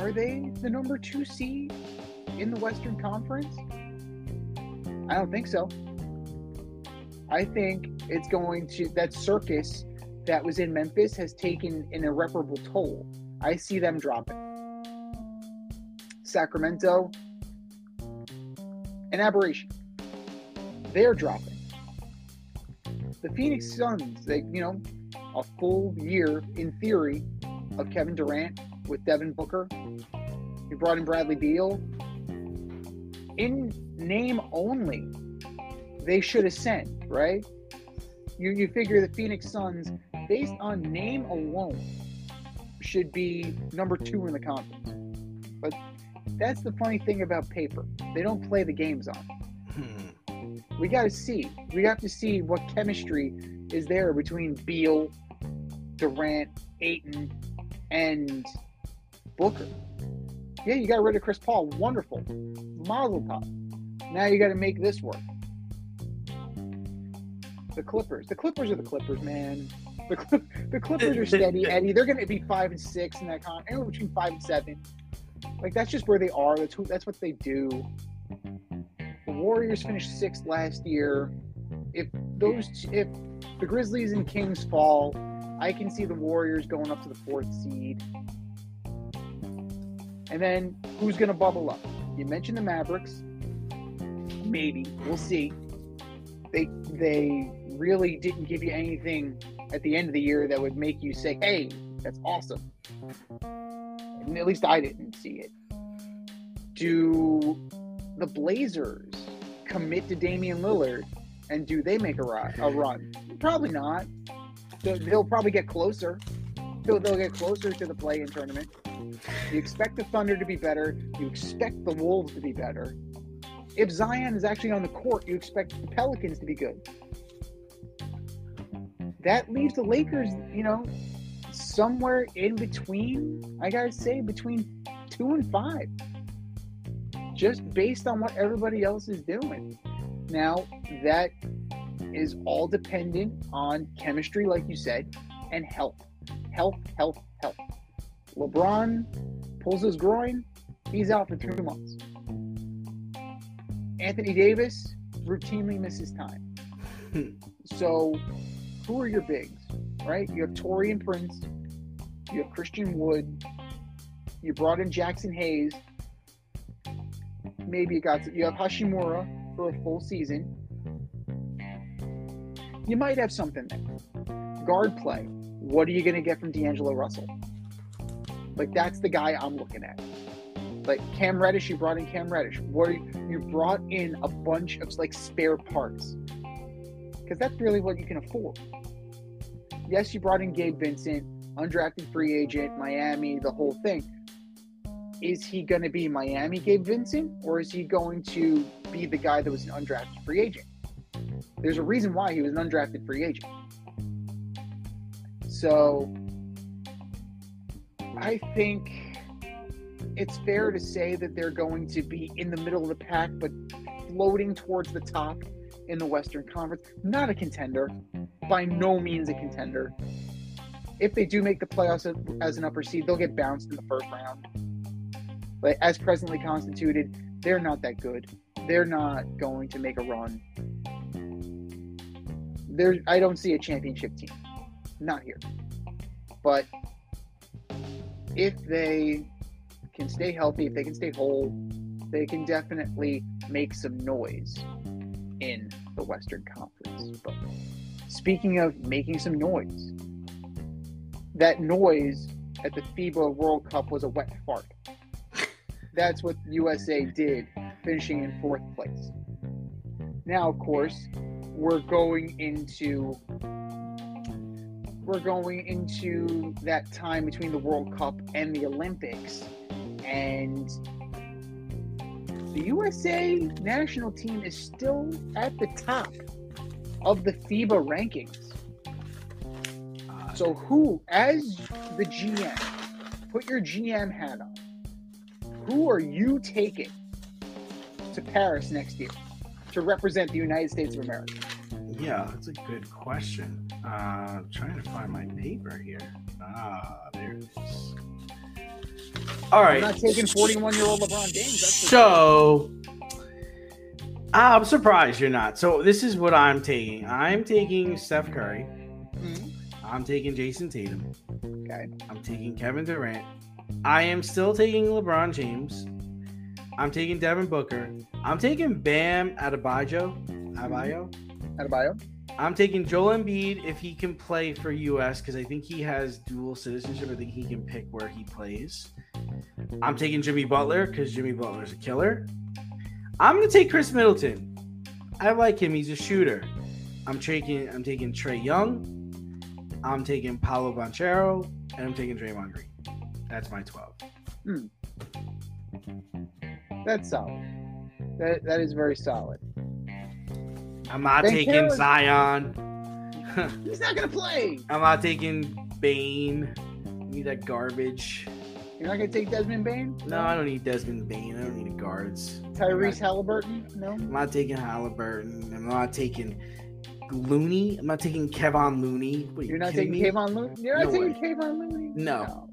are they the number two seed in the Western Conference? I don't think so. I think it's going to that circus that was in Memphis has taken an irreparable toll. I see them dropping. Sacramento, an aberration. They're dropping. The Phoenix Suns, they you know, a full year in theory of Kevin Durant with Devin Booker. You brought in Bradley Beal. In name only, they should ascend, right? You you figure the Phoenix Suns, based on name alone, should be number two in the conference. But that's the funny thing about paper. They don't play the games on. Hmm. We got to see. We have to see what chemistry is there between Beal, Durant, Ayton, and Booker. Yeah, you got rid of Chris Paul. Wonderful. Mazel tov. Now you got to make this work. The Clippers. The Clippers are the Clippers, man. The, Clip, the Clippers are steady, Eddie. They're going to be five and six in that con, anywhere between five and seven. Like that's just where they are. That's who. That's what they do. The Warriors finished sixth last year. If those, if the Grizzlies and Kings fall, I can see the Warriors going up to the fourth seed. And then who's going to bubble up? You mentioned the Mavericks. Maybe we'll see. They they really didn't give you anything at the end of the year that would make you say, "Hey, that's awesome." At least I didn't see it. Do the Blazers commit to Damian Lillard and do they make a run? A run? Probably not. They'll, they'll probably get closer. They'll, they'll get closer to the play-in tournament. You expect the Thunder to be better. You expect the Wolves to be better. If Zion is actually on the court, you expect the Pelicans to be good. That leaves the Lakers, you know, somewhere in between, I gotta say, between two and five. Just based on what everybody else is doing. Now, that is all dependent on chemistry, like you said, and health. Health, health, health. LeBron pulls his groin, he's out for two months. Anthony Davis routinely misses time. so, who are your bigs, right? You have Taurean Prince, you have Christian Wood, you brought in Jaxson Hayes. Maybe you got you have Hachimura for a full season. You might have something there. Guard play. What are you going to get from D'Angelo Russell? Like that's the guy I'm looking at. Like Cam Reddish, you brought in Cam Reddish. What you, you brought in a bunch of like spare parts because that's really what you can afford. Yes, you brought in Gabe Vincent, undrafted free agent, Miami, the whole thing. Is he going to be Miami Gabe Vincent or is he going to be the guy that was an undrafted free agent? There's a reason why he was an undrafted free agent. So I think it's fair to say that they're going to be in the middle of the pack, but floating towards the top in the Western Conference. Not a contender, by no means a contender. If they do make the playoffs as an upper seed, they'll get bounced in the first round. But as presently constituted, they're not that good. They're not going to make a run. There, I don't see a championship team. Not here. But if they can stay healthy, if they can stay whole, they can definitely make some noise in the Western Conference. But speaking of making some noise, that noise at the FIBA World Cup was a wet fart. That's what USA did, finishing in fourth place. Now, of course, we're going into we're going into that time between the World Cup and the Olympics. And the USA national team is still at the top of the FIBA rankings. So, who, as the GM, put your GM hat on, who are you taking to Paris next year to represent the United States of America? Yeah, that's a good question. Uh, I'm trying to find my paper here. Ah, there it is. All I'm not taking 41 year old LeBron James. That's So I'm surprised you're not. So this is what I'm taking. I'm taking Steph Curry. I'm taking Jayson Tatum. Okay. I'm taking Kevin Durant. I am still taking LeBron James. I'm taking Devin Booker. I'm taking Bam Adebayo. Adebayo. Adebayo. I'm taking Joel Embiid if he can play for US because I think he has dual citizenship. I think he can pick where he plays. I'm taking Jimmy Butler because Jimmy Butler's a killer. I'm gonna take Khris Middleton. I like him. He's a shooter. I'm taking I'm taking Trae Young. I'm taking Paolo Banchero, and I'm taking Draymond Green. That's my 12. Hmm. That's solid. That, that is very solid. I'm not Thank taking. Zion. He's not going to play. I'm not taking Bane. Give me that garbage. You're not going to take Desmond Bane? No, I don't need Desmond Bane. I don't need guards. Tyrese Halliburton? No. I'm not taking Halliburton. I'm not taking Looney. I'm not taking Kevon Looney. What, are you You're not taking me? Kevon Looney? You're not No taking Kevon Looney? No.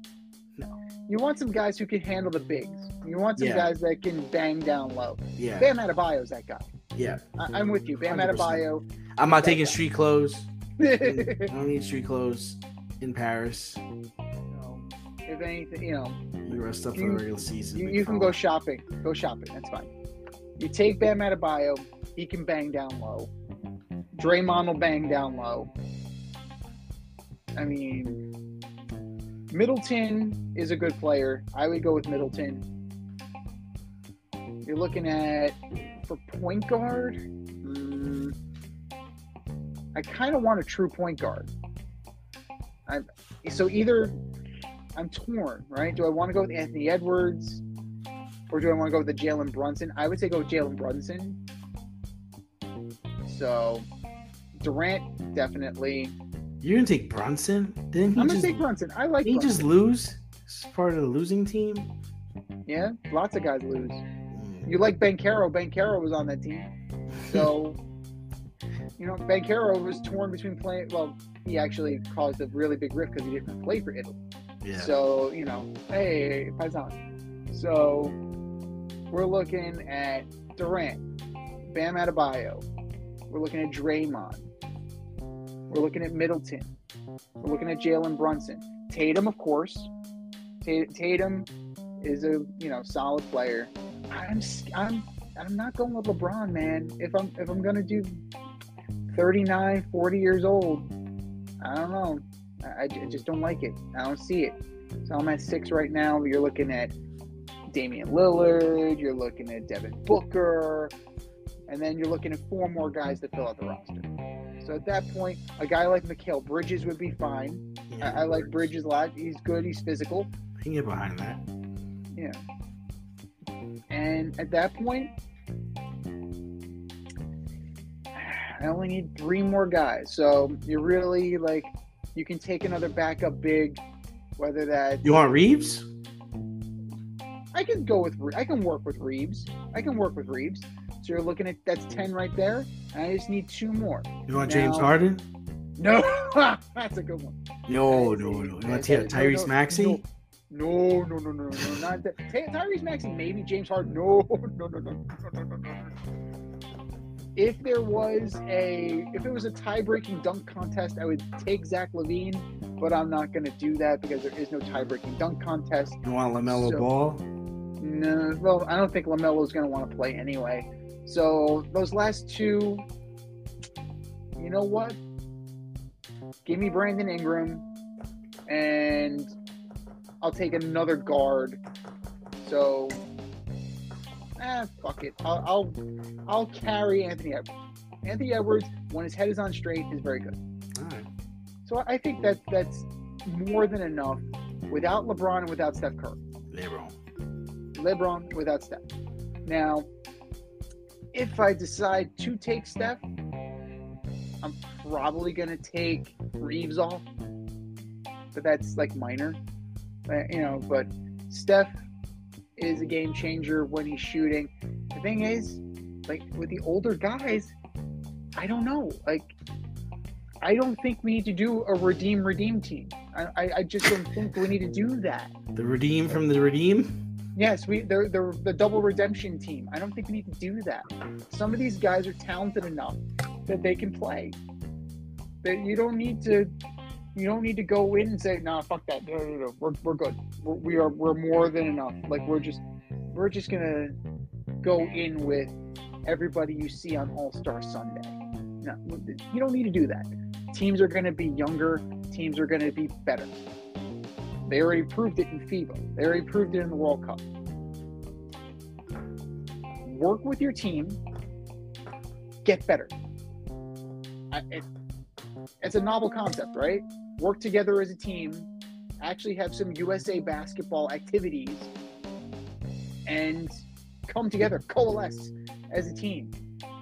No. You want some guys who can handle the bigs. You want some Yeah. guys that can bang down low. Yeah, Bam Adebayo's that guy. yeah. I- I'm with you. Bam 100%. Adebayo. I'm not taking street clothes. I don't need street clothes in Paris. know, if anything, you know, You rest up for the regular season. you, you can go shopping. Go shopping. That's fine. You take Bam Adebayo. He can bang down low. Draymond will bang down low. I mean, Middleton is a good player. I would go with Middleton. You're looking at for point guard. mm, I kind of want a true point guard. I so either I'm torn, right? Do I want to go with Anthony Edwards or do I want to go with the Jalen Brunson? I would say go with Jalen Brunson. So Durant definitely. You're gonna take Brunson? Didn't he I'm gonna just? take Brunson. I like. He just lose? He's part of the losing team. Yeah, lots of guys lose. Mm. You like Banchero? Banchero was on that team, so you know Banchero was torn between playing. Well, he actually caused a really big rift because he didn't play for Italy. Yeah. So, you know, hey, Paisan. So, we're looking at Durant, Bam Adebayo. We're looking at Draymond. We're looking at Middleton. We're looking at Jalen Brunson. Tatum, of course. Tatum is a you know solid player. I'm I'm I'm not going with LeBron, man. If I'm if I'm gonna do 39, 40 years old, I don't know. I just don't like it. I don't see it. So I'm at six right now. You're looking at Damian Lillard. You're looking at Devin Booker. And then you're looking at four more guys to fill out the roster. So at that point, a guy like Mikal Bridges would be fine. Yeah, I, I like Bridges a lot. He's good. He's physical. I can get behind that. Yeah. And at that point, I only need three more guys. So you're really like, you can take another backup big, whether that You want Reaves? I can go with I can work with Reaves. I can work with Reaves. So you're looking at that's ten right there. I just need two more. You want James Harden? No, that's a good one. No, no, no. You want see. Tyrese No, no, Maxey? No, no, no, no, no, no, not that. Ty- Tyrese Maxey, maybe James Harden. No, no, no, no, no, no, no, no. If there was a, if it was a tie-breaking dunk contest, I would take Zach LaVine, but I'm not going to do that because there is no tie-breaking dunk contest. You want LaMelo So- Ball? No, well, I don't think LaMelo's going to want to play anyway. So those last two, you know what? Give me Brandon Ingram, and I'll take another guard. So, ah, fuck it. I'll I'll, I'll carry Anthony Edwards. Anthony Edwards, when his head is on straight, is very good. All right. So I think that that's more than enough without LeBron and without Steph Curry. LeBron. LeBron without Steph. Now, if I decide to take Steph, I'm probably going to take Reaves off, but that's like minor, Uh, you know. But Steph is a game changer when he's shooting. The thing is, like with the older guys, I don't know. Like, I don't think we need to do a redeem redeem team. I, I, I just don't think we need to do that. The redeem from the redeem. Yes, we They're the double redemption team. I don't think we need to do that. Some of these guys are talented enough that they can play. That you don't need to you don't need to go in and say, "Nah, fuck that. No, no, no. We're, we're good. We're, we are we're more than enough." Like we're just we're just gonna go in with everybody you see on All Star Sunday. No, you don't need to do that. Teams are to be younger. Teams are to be better. They already proved it in FIBA. They already proved it in the World Cup. Work with your team. Get better. It, it's a novel concept, right? Work together as a team. Actually, have some USA basketball activities, and come together, coalesce as a team.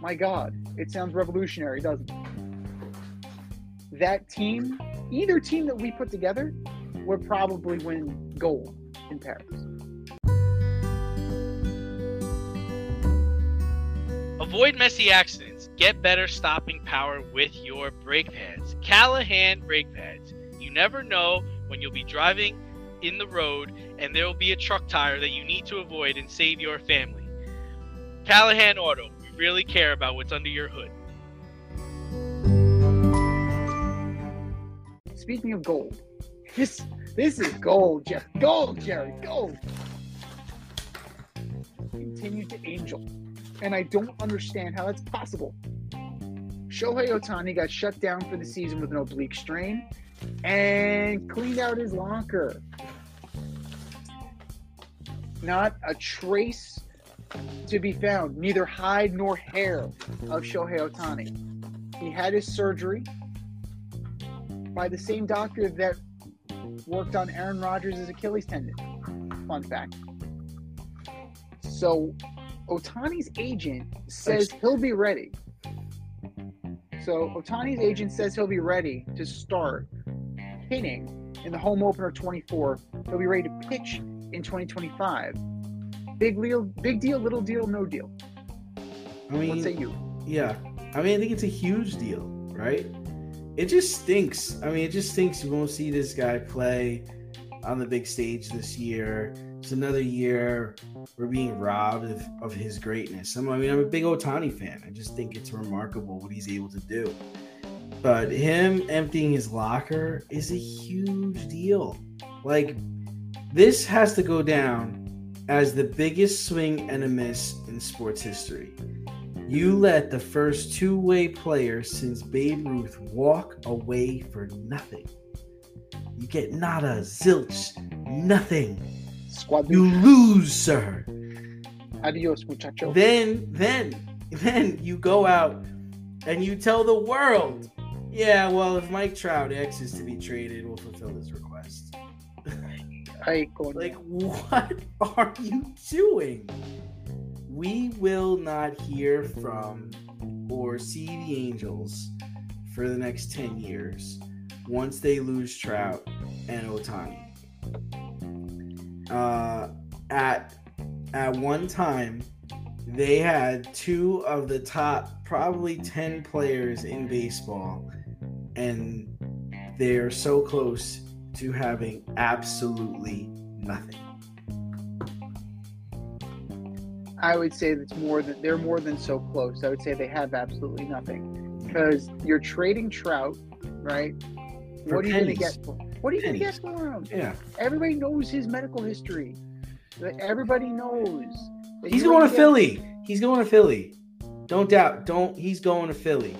My God, it sounds revolutionary, doesn't it? That team, either team that we put together, would probably win gold in Paris. Avoid messy accidents. Get better stopping power with your brake pads. Callahan brake pads. You never know when you'll be driving in the road and there will be a truck tire that you need to avoid and save your family. Callahan Auto. We really care about what's under your hood. Speaking of gold, this this is gold, Jerry. Gold, Jerry. Gold. Continue to angel, and I don't understand how that's possible. Shohei Ohtani got shut down for the season with an oblique strain and cleaned out his locker. Not a trace to be found, neither hide nor hair of Shohei Ohtani. He had his surgery by the same doctor that worked on Aaron Rodgers' Achilles tendon. Fun fact. So, Ohtani's agent says he'll be ready. So, Ohtani's agent says he'll be ready to start hitting in the home opener 24. He'll be ready to pitch in 2025. Big deal, big deal, little deal, no deal. I mean, what say you? Yeah, I mean, I think it's a huge deal, right? It just stinks. I mean, it just stinks you won't see this guy play on the big stage this year. It's another year we're being robbed of, of his greatness. I'm, I mean, I'm a big Ohtani fan. I just think it's remarkable what he's able to do. But him emptying his locker is a huge deal. Like, this has to go down as the biggest swing and a miss in sports history. You let the first two way player since Babe Ruth walk away for nothing. You get nada, zilch, nothing. Squad You lose, sir. Adios, muchacho. Then, then, then you go out and you tell the world, yeah, well, if Mike Trout X is to be traded, we'll fulfill his request. Like, what are you doing? We will not hear from or see the Angels for the next 10 years once they lose Trout and Ohtani. Uh, at at one time, they had two of the top probably 10 players in baseball, and they're so close to having absolutely nothing. I would say that's more than they're more than so close. I would say they have absolutely nothing because you're trading Trout, right? For what are you going to get for? What are you going to get Pennies. for him? Yeah. Everybody knows his medical history. Everybody knows. He's going gonna get- Philly. He's going to Philly. Don't doubt. Don't. He's going to Philly.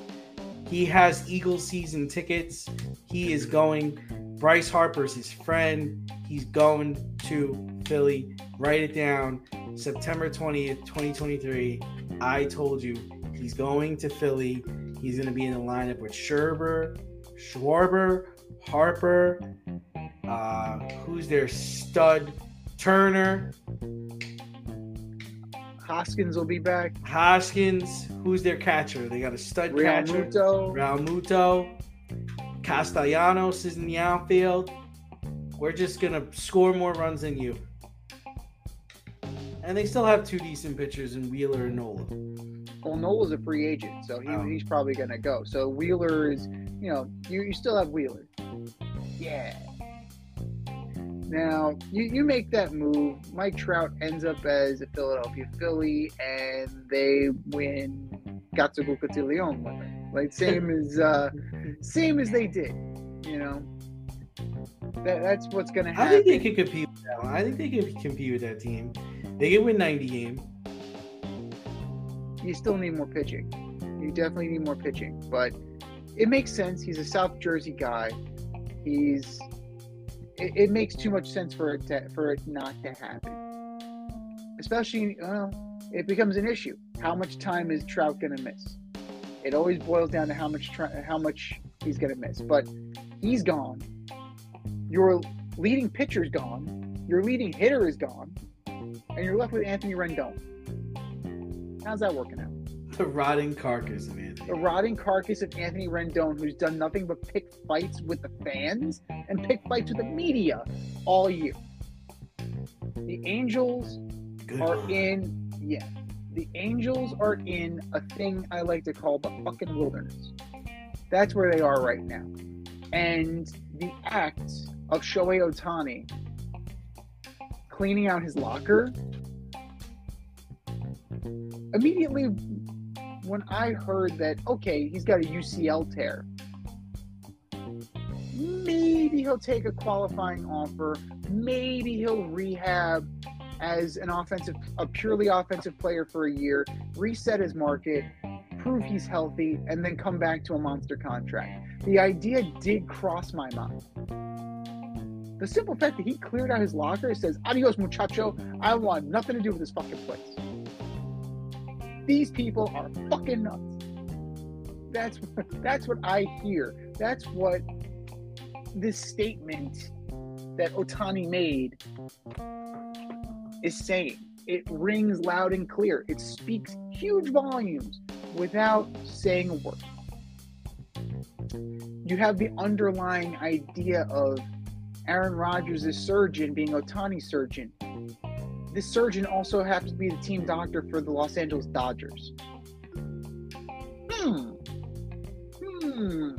He has Eagles season tickets. He is going. Bryce Harper's his friend. He's going to Philly. Write it down. September 20th, 2023. I told you he's going to Philly. He's going to be in the lineup with Scherber, Schwarber, Harper. Uh, who's their stud? Turner. Hoskins will be back. Hoskins, who's their catcher? They got a stud Real catcher. Muto. Realmuto. Castellanos is in the outfield. We're just gonna score more runs than you. And they still have two decent pitchers in Wheeler and Nola. Well, Nola's a free agent, so he, Oh. he's probably going to go. So Wheeler is, you know, you, you still have Wheeler. Yeah. Now, you, you make that move. Mike Trout ends up as a Philadelphia Philly, and they win Gatsubuka de Leon with it. Like, same as, uh, same as they did, you know. That, that's what's going to happen. I think they could compete with that one. I think they could compete with that team. They could win 90 games. you still need more pitching. You definitely need more pitching, but it makes sense. He's a South Jersey guy. He's it, it makes too much sense for it to, for it not to happen. Especially, well, it becomes an issue. How much time is Trout going to miss? It always boils down to how much how much he's going to miss. But he's gone. Your leading pitcher's gone. Your leading hitter is gone, and you're left with Anthony Rendon. How's that working out? The rotting carcass of Anthony. the rotting carcass of Anthony Rendon, who's done nothing but pick fights with the fans and pick fights with the media all year. The Angels Good are one. in, yeah, the Angels are in a thing I like to call the fucking wilderness. That's where they are right now. And the act of Shohei Ohtani cleaning out his locker immediately when I heard that, okay, he's got a UCL tear, maybe he'll take a qualifying offer. Maybe he'll rehab as an offensive, a purely offensive player for a year, reset his market, prove he's healthy, and then come back to a monster contract. The idea did cross my mind. The simple fact that he cleared out his locker says, Adios, muchacho. I want nothing to do with this fucking place. These people are fucking nuts. That's what, that's what I hear. That's what this statement that Ohtani made is saying. It rings loud and clear. It speaks huge volumes without saying a word. You have the underlying idea of Aaron Rodgers' surgeon being Ohtani's surgeon. This surgeon also happens to be the team doctor for the Los Angeles Dodgers. Hmm. Hmm.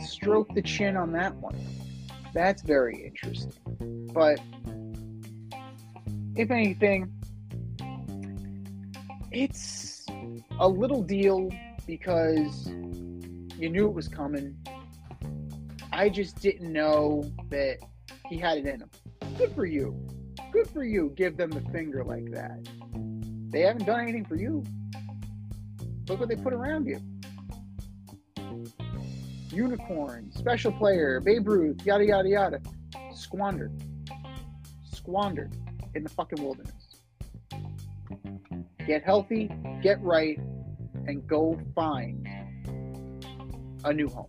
Stroke the chin on that one. That's very interesting. But if anything, it's a little deal because you knew it was coming. I just didn't know that he had it in him. Good for you. Good for you. Give them the finger like that. They haven't done anything for you. Look what they put around you. Unicorn, special player, Babe Ruth, yada yada yada. Squandered. Squandered in the fucking wilderness. Get healthy, get right, and go find a new home.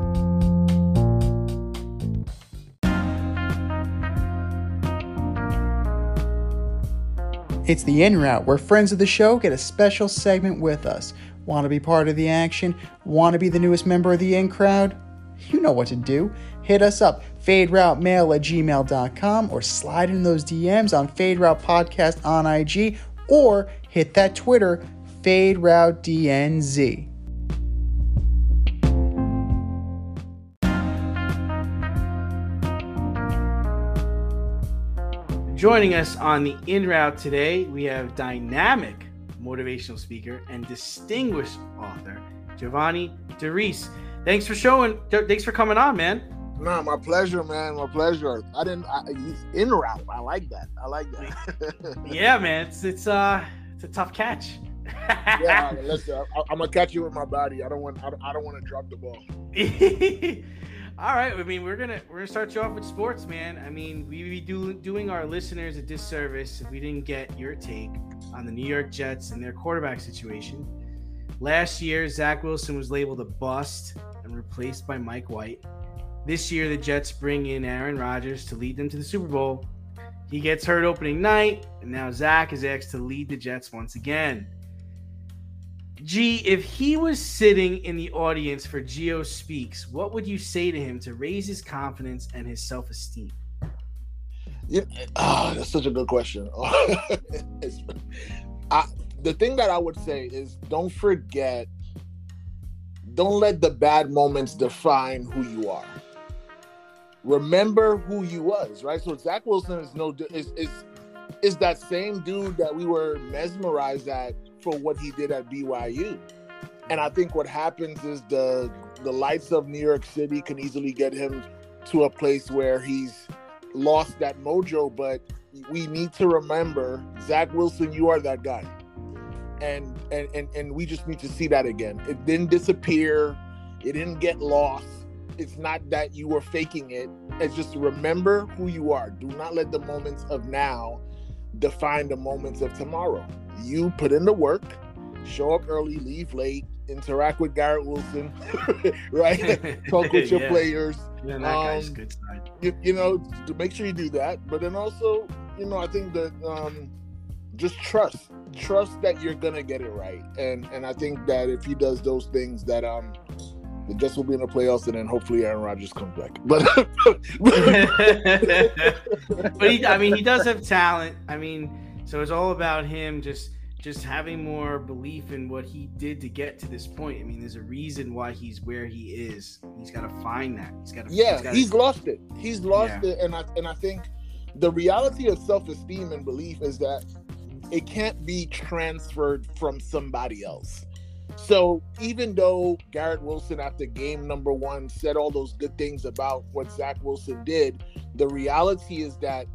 It's the in route where friends of the show get a special segment with us. Want to be part of the action? Want to be the newest member of the in crowd? You know what to do. Hit us up, faderoutemail at gmail.com, or slide in those DMs on Fade Route Podcast on IG, or hit that Twitter, Fade Joining us on the in route today, we have dynamic motivational speaker and distinguished author Giovanni Derice. Thanks for showing. Thanks for coming on, man. No, my pleasure, man. My pleasure. I didn't. I, in route. I like that. I like that. Yeah, man. It's it's uh it's a tough catch. yeah. Listen, I, I'm gonna catch you with my body. I don't want. I don't, I don't want to drop the ball. All right. I mean, we're gonna we're gonna start you off with sports, man. I mean, we'd be do, doing our listeners a disservice if we didn't get your take on the New York Jets and their quarterback situation. Last year, Zach Wilson was labeled a bust and replaced by Mike White. This year, the Jets bring in Aaron Rodgers to lead them to the Super Bowl. He gets hurt opening night, and now Zach is asked to lead the Jets once again. G, if he was sitting in the audience for Geo Speaks, what would you say to him to raise his confidence and his self esteem? Yeah, oh, that's such a good question. I, the thing that I would say is don't forget, don't let the bad moments define who you are. Remember who you was, right? So Zach Wilson is no is is is that same dude that we were mesmerized at for what he did at BYU. And I think what happens is the the lights of New York City can easily get him to a place where he's lost that mojo. But we need to remember, Zach Wilson, you are that guy. And and and, and we just need to see that again. It didn't disappear, it didn't get lost. It's not that you were faking it. It's just remember who you are. Do not let the moments of now define the moments of tomorrow you put in the work, show up early, leave late, interact with Garrett Wilson, right? Talk with your Yeah. players. Yeah, that guy's Um, good side. You, you know, to make sure you do that. But then also, you know, I think that um, just trust, trust that you're gonna get it right. And and I think that if he does those things, that um, the Jets will be in the playoffs, and then hopefully Aaron Rodgers comes back. But but he, I mean, he does have talent. I mean, so it's all about him just just having more belief in what he did to get to this point. I mean, there's a reason why he's where he is. He's got to find that. He's got to. yeah, gotta- he's lost it. He's lost Yeah. it, and I and I think the reality of self esteem and belief is that it can't be transferred from somebody else. So even though Garrett Wilson after game number one said all those good things about what Zach Wilson did, the reality is that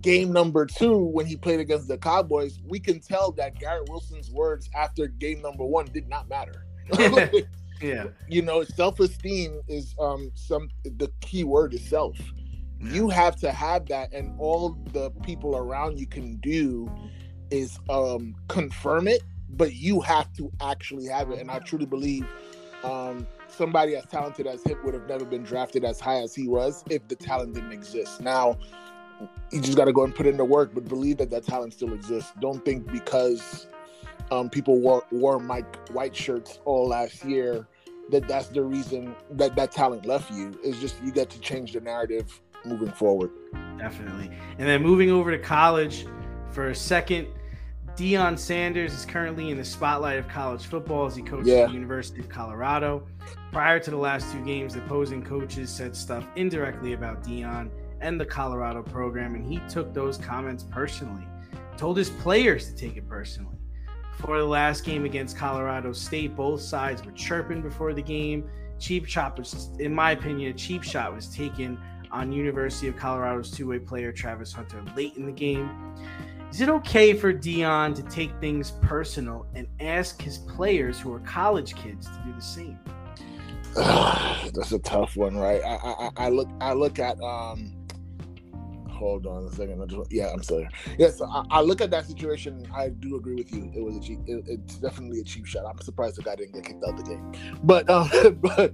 game number two, when he played against the Cowboys, we can tell that Garrett Wilson's words after game number one did not matter. yeah. you know self-esteem is um some the key word is self you have to have that and all the people around you can do is um confirm it but you have to actually have it and i truly believe um somebody as talented as hip would have never been drafted as high as he was if the talent didn't exist now you just got to go and put in the work but believe that that talent still exists don't think because um, people wore, wore Mike White shirts all last year that that's the reason that that talent left you. It's just you got to change the narrative moving forward. Definitely. And then moving over to college for a second, Deion Sanders is currently in the spotlight of college football as he coaches Yeah. the University of Colorado. Prior to the last two games, the opposing coaches said stuff indirectly about Deion and the Colorado program, and he took those comments personally. Told his players to take it personally. Before the last game against Colorado State, both sides were chirping before the game. Cheap shot was, in my opinion, a cheap shot was taken on University of Colorado's two-way player Travis Hunter late in the game. Is it okay for Deion to take things personal and ask his players who are college kids to do the same? that's a tough one, right? I, I I- look I look at um. Hold on a second. Yeah, I'm still here. Yes, I, I look at that situation. I do agree with you. It was a cheap. It, it's definitely a cheap shot. I'm surprised the guy didn't get kicked out of the game. But um, but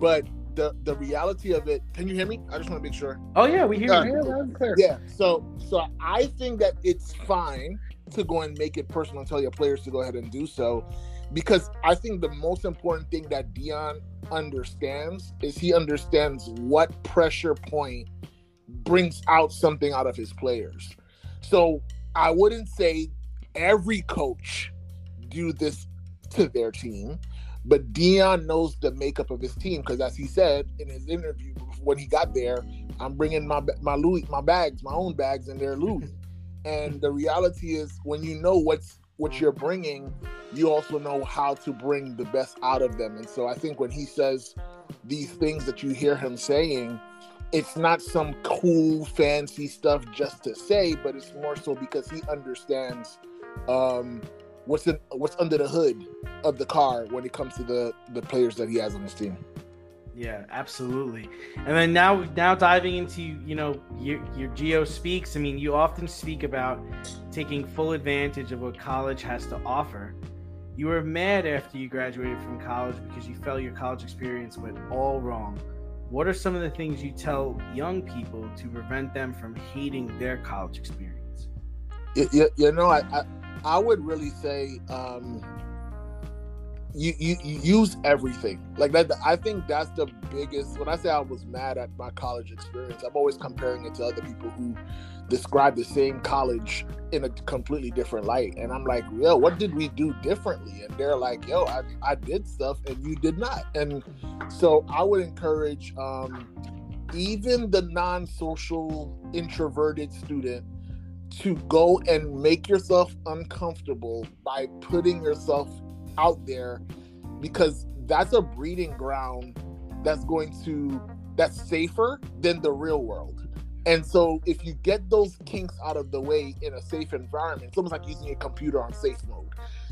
but the the reality of it. Can you hear me? I just want to make sure. Oh yeah, we hear you. Yeah, loud clear. Yeah. So so I think that it's fine to go and make it personal and tell your players to go ahead and do so. Because I think the most important thing that Deion understands is he understands what pressure point brings out something out of his players. So I wouldn't say every coach do this to their team, but Deion knows the makeup of his team because, as he said in his interview when he got there, I'm bringing my my Louis my bags, my own bags, and they're Louis. and the reality is, when you know what's what you're bringing, you also know how to bring the best out of them. And so I think when he says these things that you hear him saying, it's not some cool fancy stuff just to say, but it's more so because he understands um, what's in what's under the hood of the car when it comes to the the players that he has on his team. Yeah, absolutely. And then now, now diving into you know your your Geo speaks. I mean, you often speak about taking full advantage of what college has to offer. You were mad after you graduated from college because you felt your college experience went all wrong. What are some of the things you tell young people to prevent them from hating their college experience? You, you, know, I, I I would really say. Um, you, you, you use everything like that. I think that's the biggest. When I say I was mad at my college experience, I'm always comparing it to other people who describe the same college in a completely different light. And I'm like, yo, what did we do differently? And they're like, yo, I, I did stuff and you did not. And so I would encourage um, even the non-social introverted student to go and make yourself uncomfortable by putting yourself out there because that's a breeding ground that's going to that's safer than the real world. And so if you get those kinks out of the way in a safe environment, it's almost like using a computer on safe mode.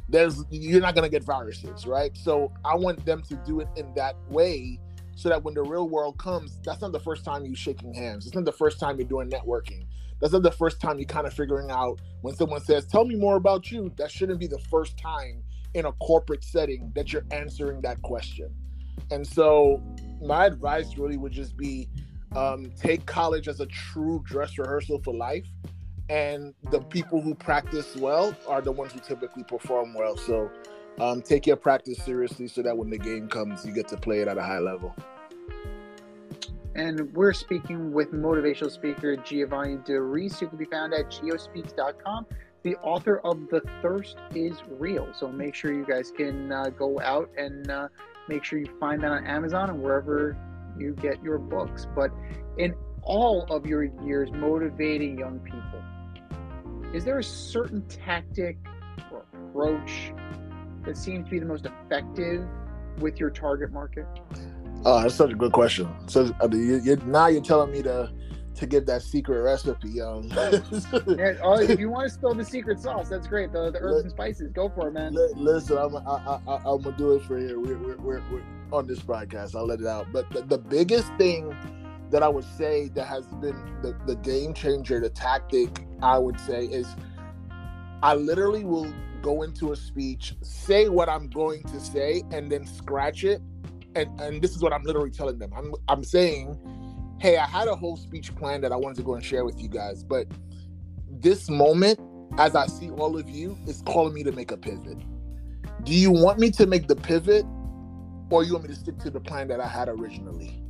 There's you're not gonna get viruses, right? So I want them to do it in that way so that when the real world comes, that's not the first time you're shaking hands. It's not the first time you're doing networking. That's not the first time you're kind of figuring out when someone says, Tell me more about you. That shouldn't be the first time in a corporate setting that you're answering that question. And so my advice really would just be um, take college as a true dress rehearsal for life. And the people who practice well are the ones who typically perform well. So um, take your practice seriously so that when the game comes, you get to play it at a high level. And we're speaking with motivational speaker Giovanni Derice, who can be found at geospeaks.com the author of The Thirst is Real. So make sure you guys can uh, go out and uh, make sure you find that on Amazon and wherever you get your books. But in all of your years motivating young people, is there a certain tactic or approach that seems to be the most effective with your target market? Oh, that's such a good question. So uh, you, you, now you're telling me to to give that secret recipe. Um, yeah, oh, if you want to spill the secret sauce, that's great. The, the herbs and spices, go for it, man. Listen, I'm, I, I, I'm gonna do it for you. We're, we're, we're, we're, on this podcast. I'll let it out. But the, the biggest thing that I would say that has been the, the game changer, the tactic I would say is I literally will go into a speech, say what I'm going to say, and then scratch it. And, and this is what I'm literally telling them. I'm, I'm saying hey, I had a whole speech plan that I wanted to go and share with you guys, but this moment, as I see all of you, is calling me to make a pivot. Do you want me to make the pivot, or you want me to stick to the plan that I had originally?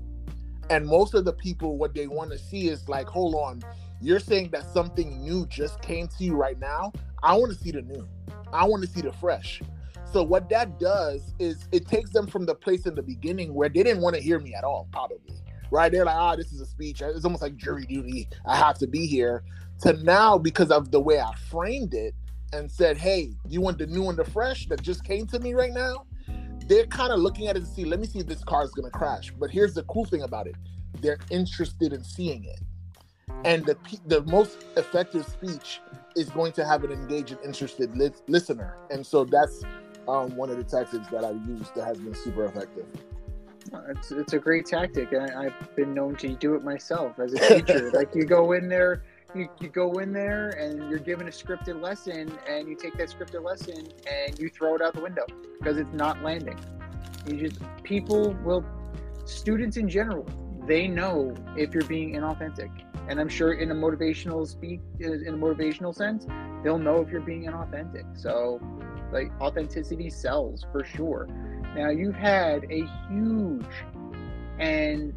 And most of the people, what they want to see is like, hold on, you're saying that something new just came to you right now. I want to see the new. I want to see the fresh. So what that does is it takes them from the place in the beginning where they didn't want to hear me at all, probably right? They're like, ah, this is a speech. It's almost like jury duty. I have to be here. To now, because of the way I framed it and said, hey, you want the new and the fresh that just came to me right now? They're kind of looking at it to see, let me see if this car is going to crash. But here's the cool thing about it they're interested in seeing it. And the, the most effective speech is going to have an engaged and interested li- listener. And so that's um, one of the tactics that I've used that has been super effective. It's, it's a great tactic, I, have been known to do it myself as a teacher. like you go in there, you, you go in there, and you're given a scripted lesson, and you take that scripted lesson and you throw it out the window because it's not landing. You just people will, students in general, they know if you're being inauthentic, and I'm sure in a motivational speak, in a motivational sense, they'll know if you're being inauthentic. So, like authenticity sells for sure. Now, you've had a huge and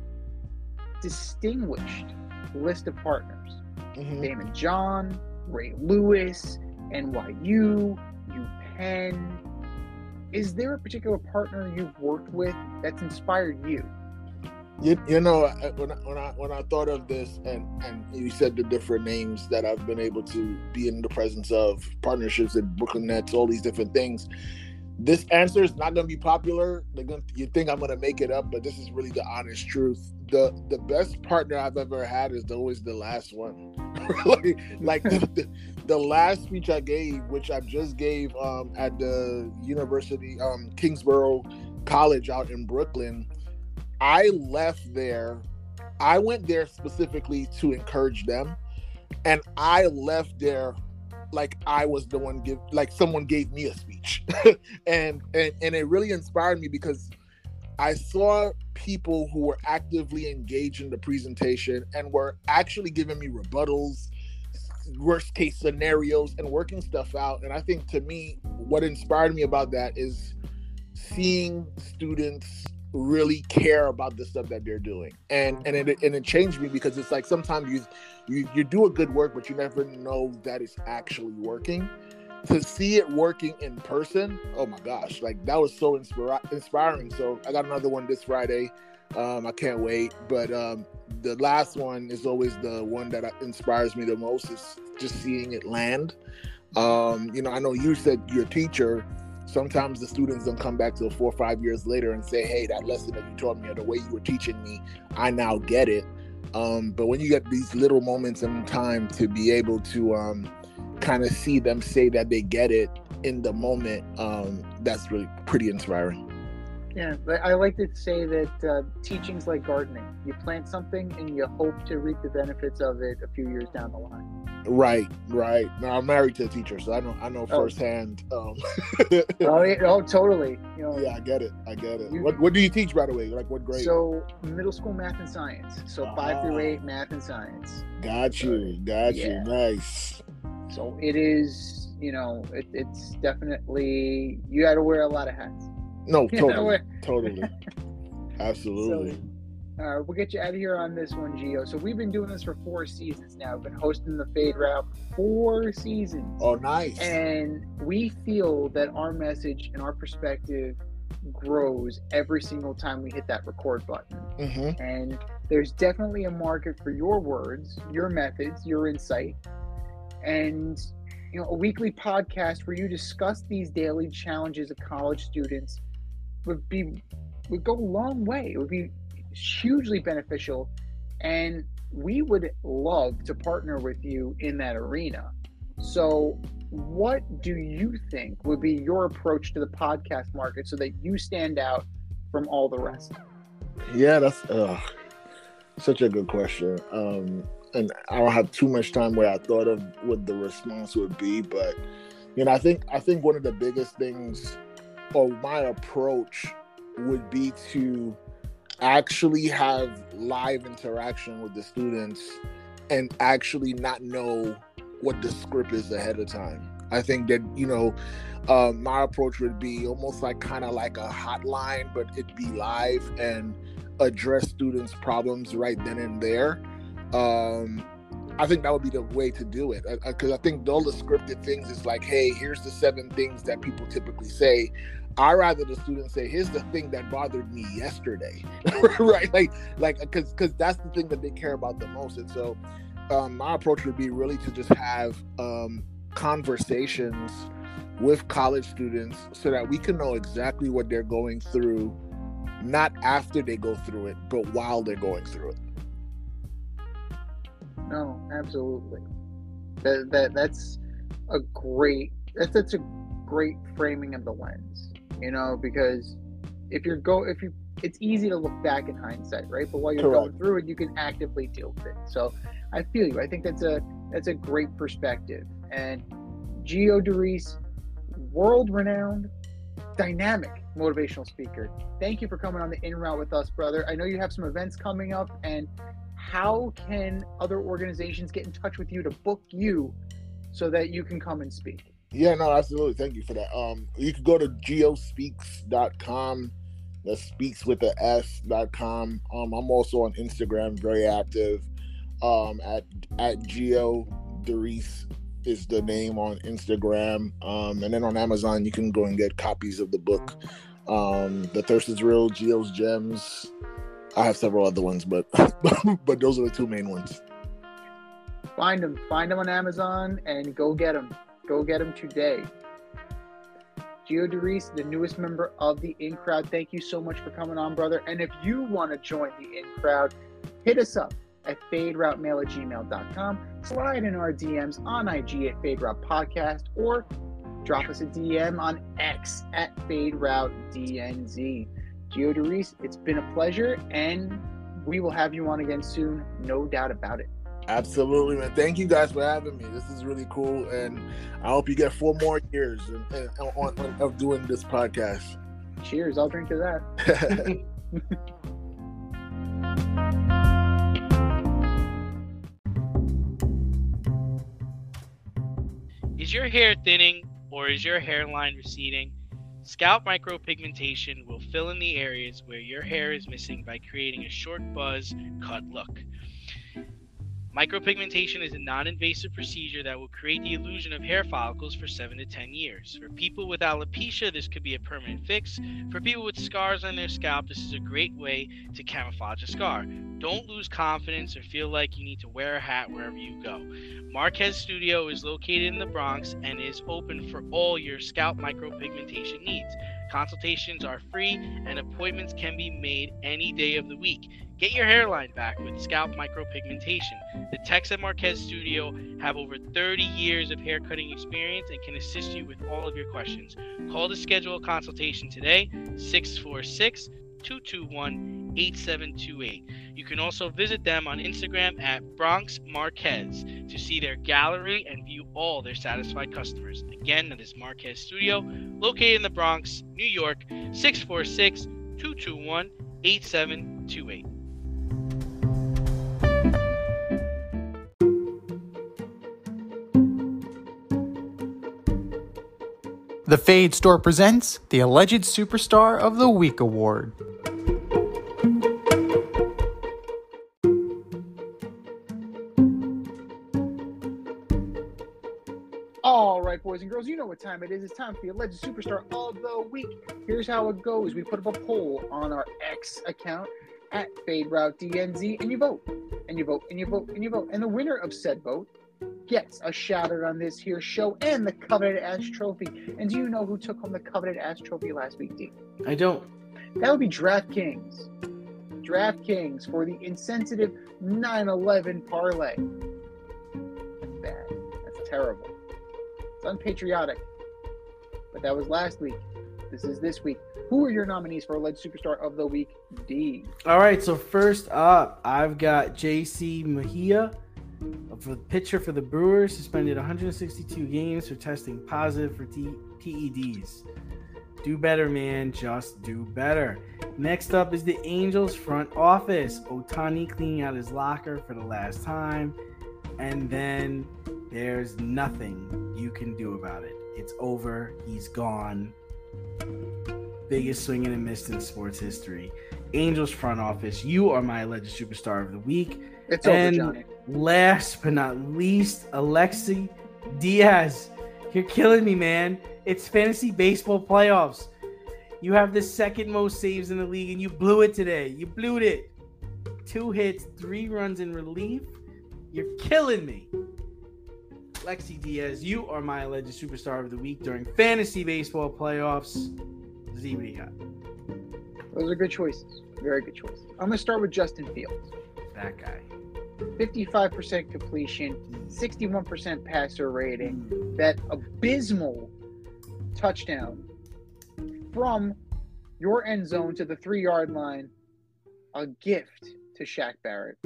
distinguished list of partners mm-hmm. Daymond John, Ray Lewis, NYU, UPenn. Is there a particular partner you've worked with that's inspired you? You, you know when I, when I when I thought of this and and you said the different names that I've been able to be in the presence of partnerships at Brooklyn Nets all these different things this answer is not going to be popular. They're going you think I'm going to make it up, but this is really the honest truth. The the best partner I've ever had is always the last one. like like the, the, the, last speech I gave, which I just gave um, at the University um, Kingsborough College out in Brooklyn. I left there. I went there specifically to encourage them, and I left there like I was the one give like someone gave me a speech, and and and it really inspired me because I saw people who were actively engaged in the presentation and were actually giving me rebuttals, worst case scenarios, and working stuff out. And I think to me, what inspired me about that is seeing students really care about the stuff that they're doing. And and it, and it changed me because it's like sometimes you you you do a good work but you never know that it's actually working. To see it working in person oh my gosh like that was so inspira- inspiring. So i got another one this friday. Um i can't wait. But um the last one is always the one that inspires me the most is just seeing it land. Um you know i know you said your teacher sometimes the students don't come back till four or five years later and say, "Hey, that lesson that you taught me or the way you were teaching me, I now get it." Um, but when you get these little moments in time to be able to um, kind of see them say that they get it in the moment, um, that's really pretty inspiring. Yeah, I like to say that uh, teaching's like gardening. You plant something and you hope to reap the benefits of it a few years down the line. Right, right. Now I'm married to a teacher, so I know I know oh. firsthand. Um, oh, yeah, oh, totally. You know, yeah, I get it. I get it. You, what What do you teach, by the way? Like what grade? So middle school math and science. So uh five through ah. eight math and science. Got you. Got yeah. you. Nice. So it is. You know, it, it's definitely you got to wear a lot of hats. No, totally, totally, absolutely. So, uh, we'll get you out of here on this one, Geo. So we've been doing this for four seasons now. We've been hosting the Fade Route four seasons. Oh, nice. And we feel that our message and our perspective grows every single time we hit that record button. Mm-hmm. And there's definitely a market for your words, your methods, your insight, and you know a weekly podcast where you discuss these daily challenges of college students would be would go a long way. It would be hugely beneficial. And we would love to partner with you in that arena. So, what do you think would be your approach to the podcast market so that you stand out from all the rest? Yeah, that's uh, such a good question. Um, and I don't have too much time where I thought of what the response would be, but you know, I think I think one of the biggest things, or my approach, would be to actually have live interaction with the students and actually not know what the script is ahead of time. I think that, you know, uh, my approach would be almost like kind of like a hotline, but it'd be live and address students' problems right then and there. Um, I think that would be the way to do it because I, I, I think all the scripted things is like, hey, here's the seven things that people typically say. I rather the students say, "Here's the thing that bothered me yesterday," right? Like, like, because because that's the thing that they care about the most. And so, um, my approach would be really to just have um, conversations with college students so that we can know exactly what they're going through, not after they go through it, but while they're going through it. No, absolutely. That, that that's a great that's a great framing of the lens you know, because if you're go if you it's easy to look back in hindsight, right? But while you're Correct. going through it, you can actively deal with it. So I feel you. I think that's a that's a great perspective. And Gio Doris, world renowned, dynamic motivational speaker. Thank you for coming on the in route with us, brother. I know you have some events coming up, and how can other organizations get in touch with you to book you so that you can come and speak? Yeah, no, absolutely. Thank you for that. Um, you can go to giospeaks.com. That speaks with the S.com. Um, I'm also on Instagram, very active. Um, at at Geo Doris is the name on Instagram. Um, and then on Amazon, you can go and get copies of the book. Um, the Thirst is Real, Geo's Gems. I have several other ones, but but those are the two main ones. Find them, find them on Amazon, and go get them. Go get him today. Gio Doris, the newest member of the In Crowd, thank you so much for coming on, brother. And if you want to join the In Crowd, hit us up at faderoutemail at gmail.com. Slide in our DMs on IG at Fade Route Podcast or drop us a DM on X at Fade Route DNZ. Gio Derice, it's been a pleasure, and we will have you on again soon, no doubt about it. Absolutely, man. Thank you guys for having me. This is really cool, and I hope you get four more years of doing this podcast. Cheers! I'll drink to that. Is your hair thinning or is your hairline receding? Scalp micropigmentation will fill in the areas where your hair is missing by creating a short buzz cut look. Micropigmentation is a non invasive procedure that will create the illusion of hair follicles for 7 to 10 years. For people with alopecia, this could be a permanent fix. For people with scars on their scalp, this is a great way to camouflage a scar. Don't lose confidence or feel like you need to wear a hat wherever you go. Marquez Studio is located in the Bronx and is open for all your scalp micropigmentation needs. Consultations are free and appointments can be made any day of the week. Get your hairline back with scalp micropigmentation. The techs at Marquez Studio have over 30 years of hair cutting experience and can assist you with all of your questions. Call to schedule a consultation today, 646 221 8728. You can also visit them on Instagram at Bronx Marquez to see their gallery and view all their satisfied customers. Again, that is Marquez Studio, located in the Bronx, New York, 646 221 8728. The Fade Store presents the Alleged Superstar of the Week Award. All right, boys and girls, you know what time it is. It's time for the Alleged Superstar of the Week. Here's how it goes we put up a poll on our X account at Fade Route DNZ, and you vote, and you vote, and you vote, and you vote. And the winner of said vote gets a shout out on this here show and the coveted ass trophy. And do you know who took home the coveted ass trophy last week, D? I don't. That would be DraftKings. DraftKings for the insensitive 9-11 parlay. That's bad. That's terrible. It's unpatriotic. But that was last week. This is this week. Who are your nominees for Alleged Superstar of the Week, D? All right, so first up, I've got JC Mejia Uh, for the pitcher for the Brewers, suspended 162 games for testing positive for T- PEDs. Do better, man. Just do better. Next up is the Angels front office. Ohtani cleaning out his locker for the last time. And then there's nothing you can do about it. It's over. He's gone. Biggest swing and a miss in sports history. Angels front office. You are my alleged superstar of the week. It's and over, Johnny. Last but not least, Alexis Diaz. You're killing me, man. It's fantasy baseball playoffs. You have the second most saves in the league, and you blew it today. You blew it. Two hits, three runs in relief. You're killing me. Lexi Diaz, you are my alleged superstar of the week during fantasy baseball playoffs. Z, what do you got? Those are good choices. Very good choices. I'm going to start with Justin Fields. That guy. 55% completion, 61% passer rating, that abysmal touchdown from your end zone to the three yard line, a gift to Shaq Barrett.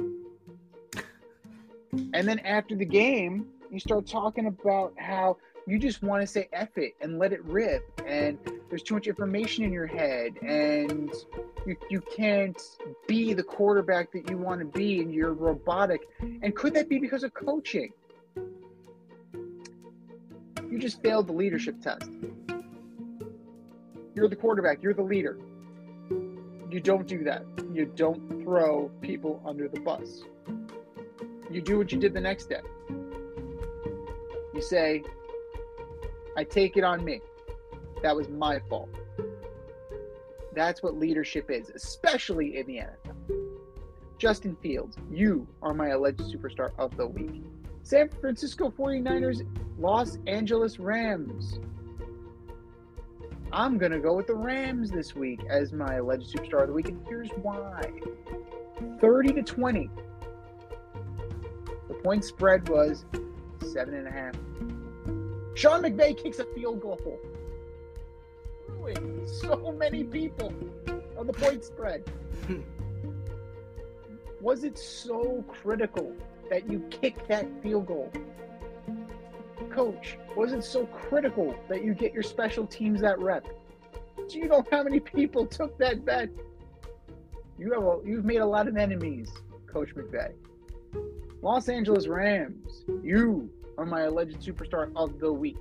And then after the game, you start talking about how you just want to say F it and let it rip, and there's too much information in your head, and you, you can't be the quarterback that you want to be, and you're robotic. And could that be because of coaching? You just failed the leadership test. You're the quarterback, you're the leader. You don't do that. You don't throw people under the bus. You do what you did the next day. You say, I take it on me. That was my fault. That's what leadership is, especially in the NFL. Justin Fields, you are my alleged superstar of the week. San Francisco 49ers, Los Angeles Rams. I'm going to go with the Rams this week as my alleged superstar of the week, and here's why 30 to 20. The point spread was seven and a half. Sean McVay kicks a field goal. Ruined so many people. on the point spread. Was it so critical that you kick that field goal? Coach, was it so critical that you get your special teams that rep? Do you know how many people took that bet? You have a, you've made a lot of enemies, Coach McVay. Los Angeles Rams, you are my alleged superstar of the week.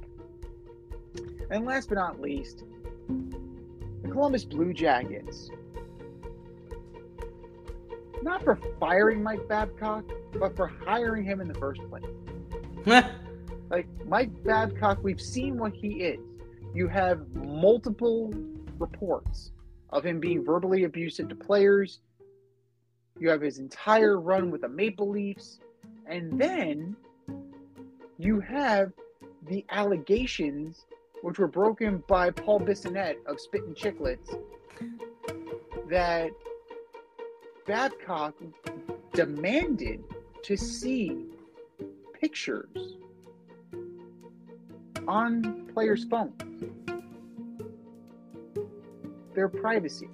And last but not least, the Columbus Blue Jackets. Not for firing Mike Babcock, but for hiring him in the first place. like Mike Babcock, we've seen what he is. You have multiple reports of him being verbally abusive to players. You have his entire run with the Maple Leafs. And then you have the allegations, which were broken by Paul Bissonnette of Spittin' Chicklets, that Babcock demanded to see pictures on players' phones. Their privacy.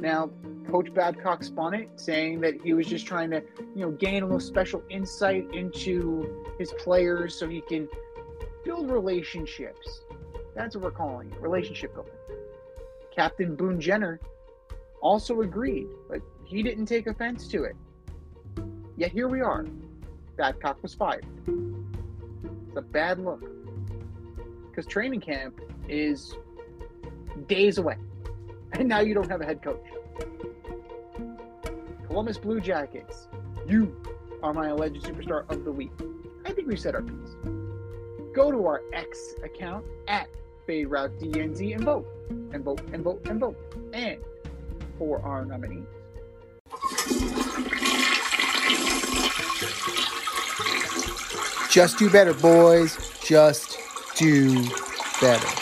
Now, Coach Babcock spun it, saying that he was just trying to, you know, gain a little special insight into his players so he can build relationships. That's what we're calling it, relationship building. Captain Boone Jenner also agreed, but he didn't take offense to it. Yet here we are. Babcock was fired. It's a bad look. Because training camp is days away. And now you don't have a head coach. Columbus Blue Jackets, you are my alleged superstar of the week. I think we've said our piece. Go to our X account at Fade Route DNZ and vote, and vote, and vote, and vote. And for our nominees. Just do better, boys. Just do better.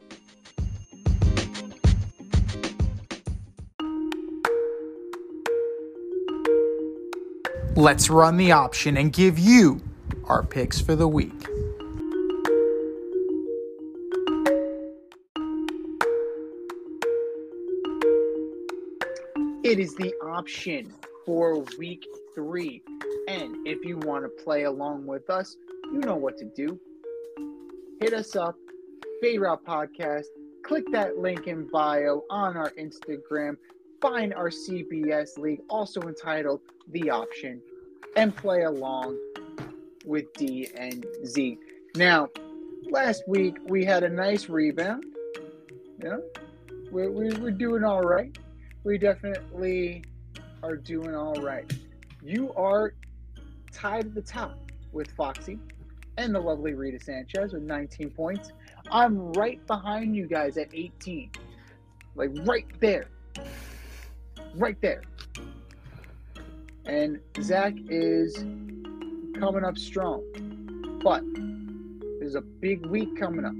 Let's run the option and give you our picks for the week. It is the option for week three. And if you want to play along with us, you know what to do. Hit us up, Fade Route Podcast. Click that link in bio on our Instagram. Find our CBS League, also entitled The Option, and play along with D and Z. Now, last week we had a nice rebound. Yeah, we're, we're doing all right. We definitely are doing all right. You are tied at the top with Foxy and the lovely Rita Sanchez with 19 points. I'm right behind you guys at 18. Like right there. Right there. And Zach is coming up strong. But there's a big week coming up.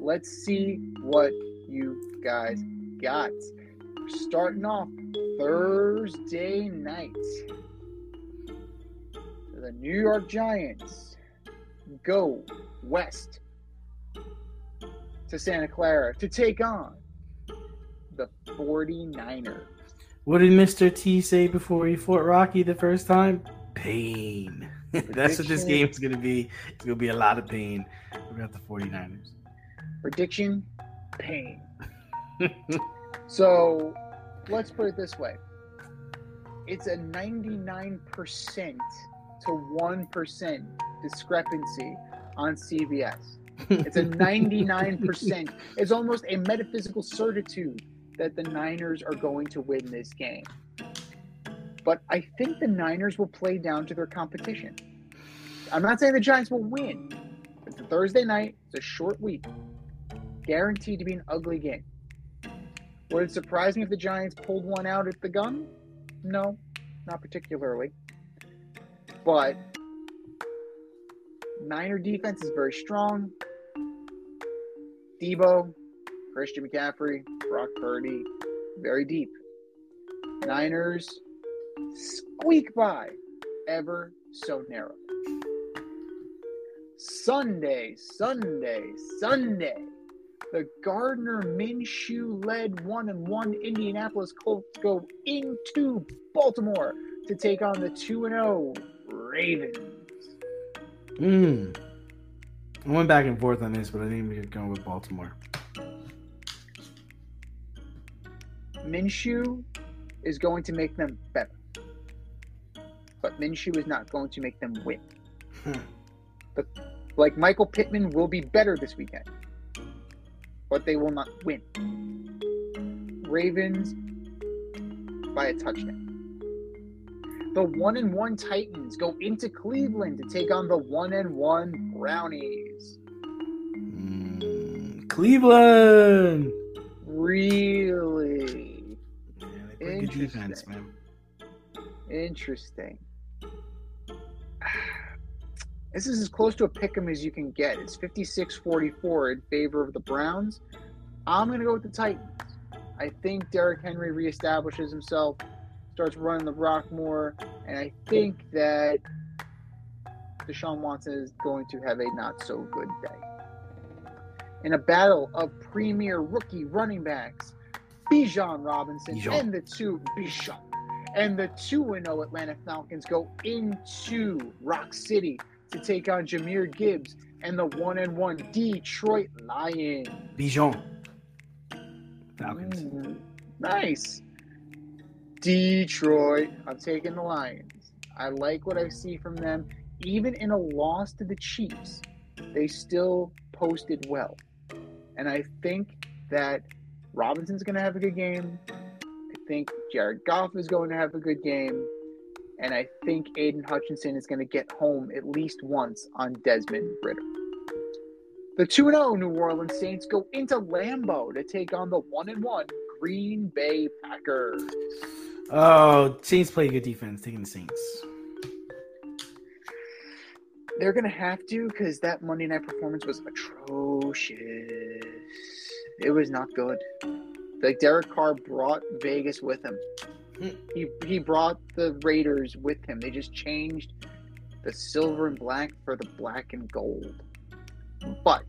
Let's see what you guys got. Starting off Thursday night. The New York Giants go west to Santa Clara to take on the 49ers. What did Mr. T say before he fought Rocky the first time? Pain. That's what this game is going to be. It's going to be a lot of pain. We got the 49ers. Prediction pain. So let's put it this way it's a 99% to 1% discrepancy on CBS. It's a 99%. It's almost a metaphysical certitude that the Niners are going to win this game. But I think the Niners will play down to their competition. I'm not saying the Giants will win. It's a Thursday night, it's a short week. Guaranteed to be an ugly game. Would it surprise me if the Giants pulled one out at the gun? No, not particularly. But Niner defense is very strong. Debo, Christian McCaffrey, Brock Purdy, very deep. Niners squeak by ever so narrow. Sunday, Sunday, Sunday. The Gardner Minshew led one and one Indianapolis Colts go into Baltimore to take on the 2 and 0 Ravens. Mm. I went back and forth on this, but I think we could go with Baltimore. Minshew is going to make them better. But Minshew is not going to make them win. Hmm. but like Michael Pittman will be better this weekend. But they will not win. Ravens by a touchdown. The one and one Titans go into Cleveland to take on the one and one Brownies. Mm, Cleveland. Really Yeah, they play good defense, Interesting. man. interesting. This is as close to a pick 'em as you can get. It's 56-44 in favor of the Browns. I'm going to go with the Titans. I think Derrick Henry reestablishes himself, starts running the rock more, and I think that Deshaun Watson is going to have a not so good day. In a battle of premier rookie running backs, Bijan Robinson Bijan. and the two Bijan and the 2 0 Atlanta Falcons go into Rock City to take on Jahmyr Gibbs and the 1 and 1 Detroit Lions. Bijan. Falcons. Mm, nice. Detroit. I'm taking the Lions. I like what I see from them. Even in a loss to the Chiefs, they still posted well. And I think that Robinson's going to have a good game. I think Jared Goff is going to have a good game. And I think Aidan Hutchinson is going to get home at least once on Desmond Ridder. The 2 0 New Orleans Saints go into Lambeau to take on the 1 1 Green Bay Packers. Oh, Saints play good defense. Taking the Saints. They're going to have to because that Monday night performance was atrocious. It was not good. Like Derek Carr brought Vegas with him. Hmm. He, he brought the Raiders with him. They just changed the silver and black for the black and gold. But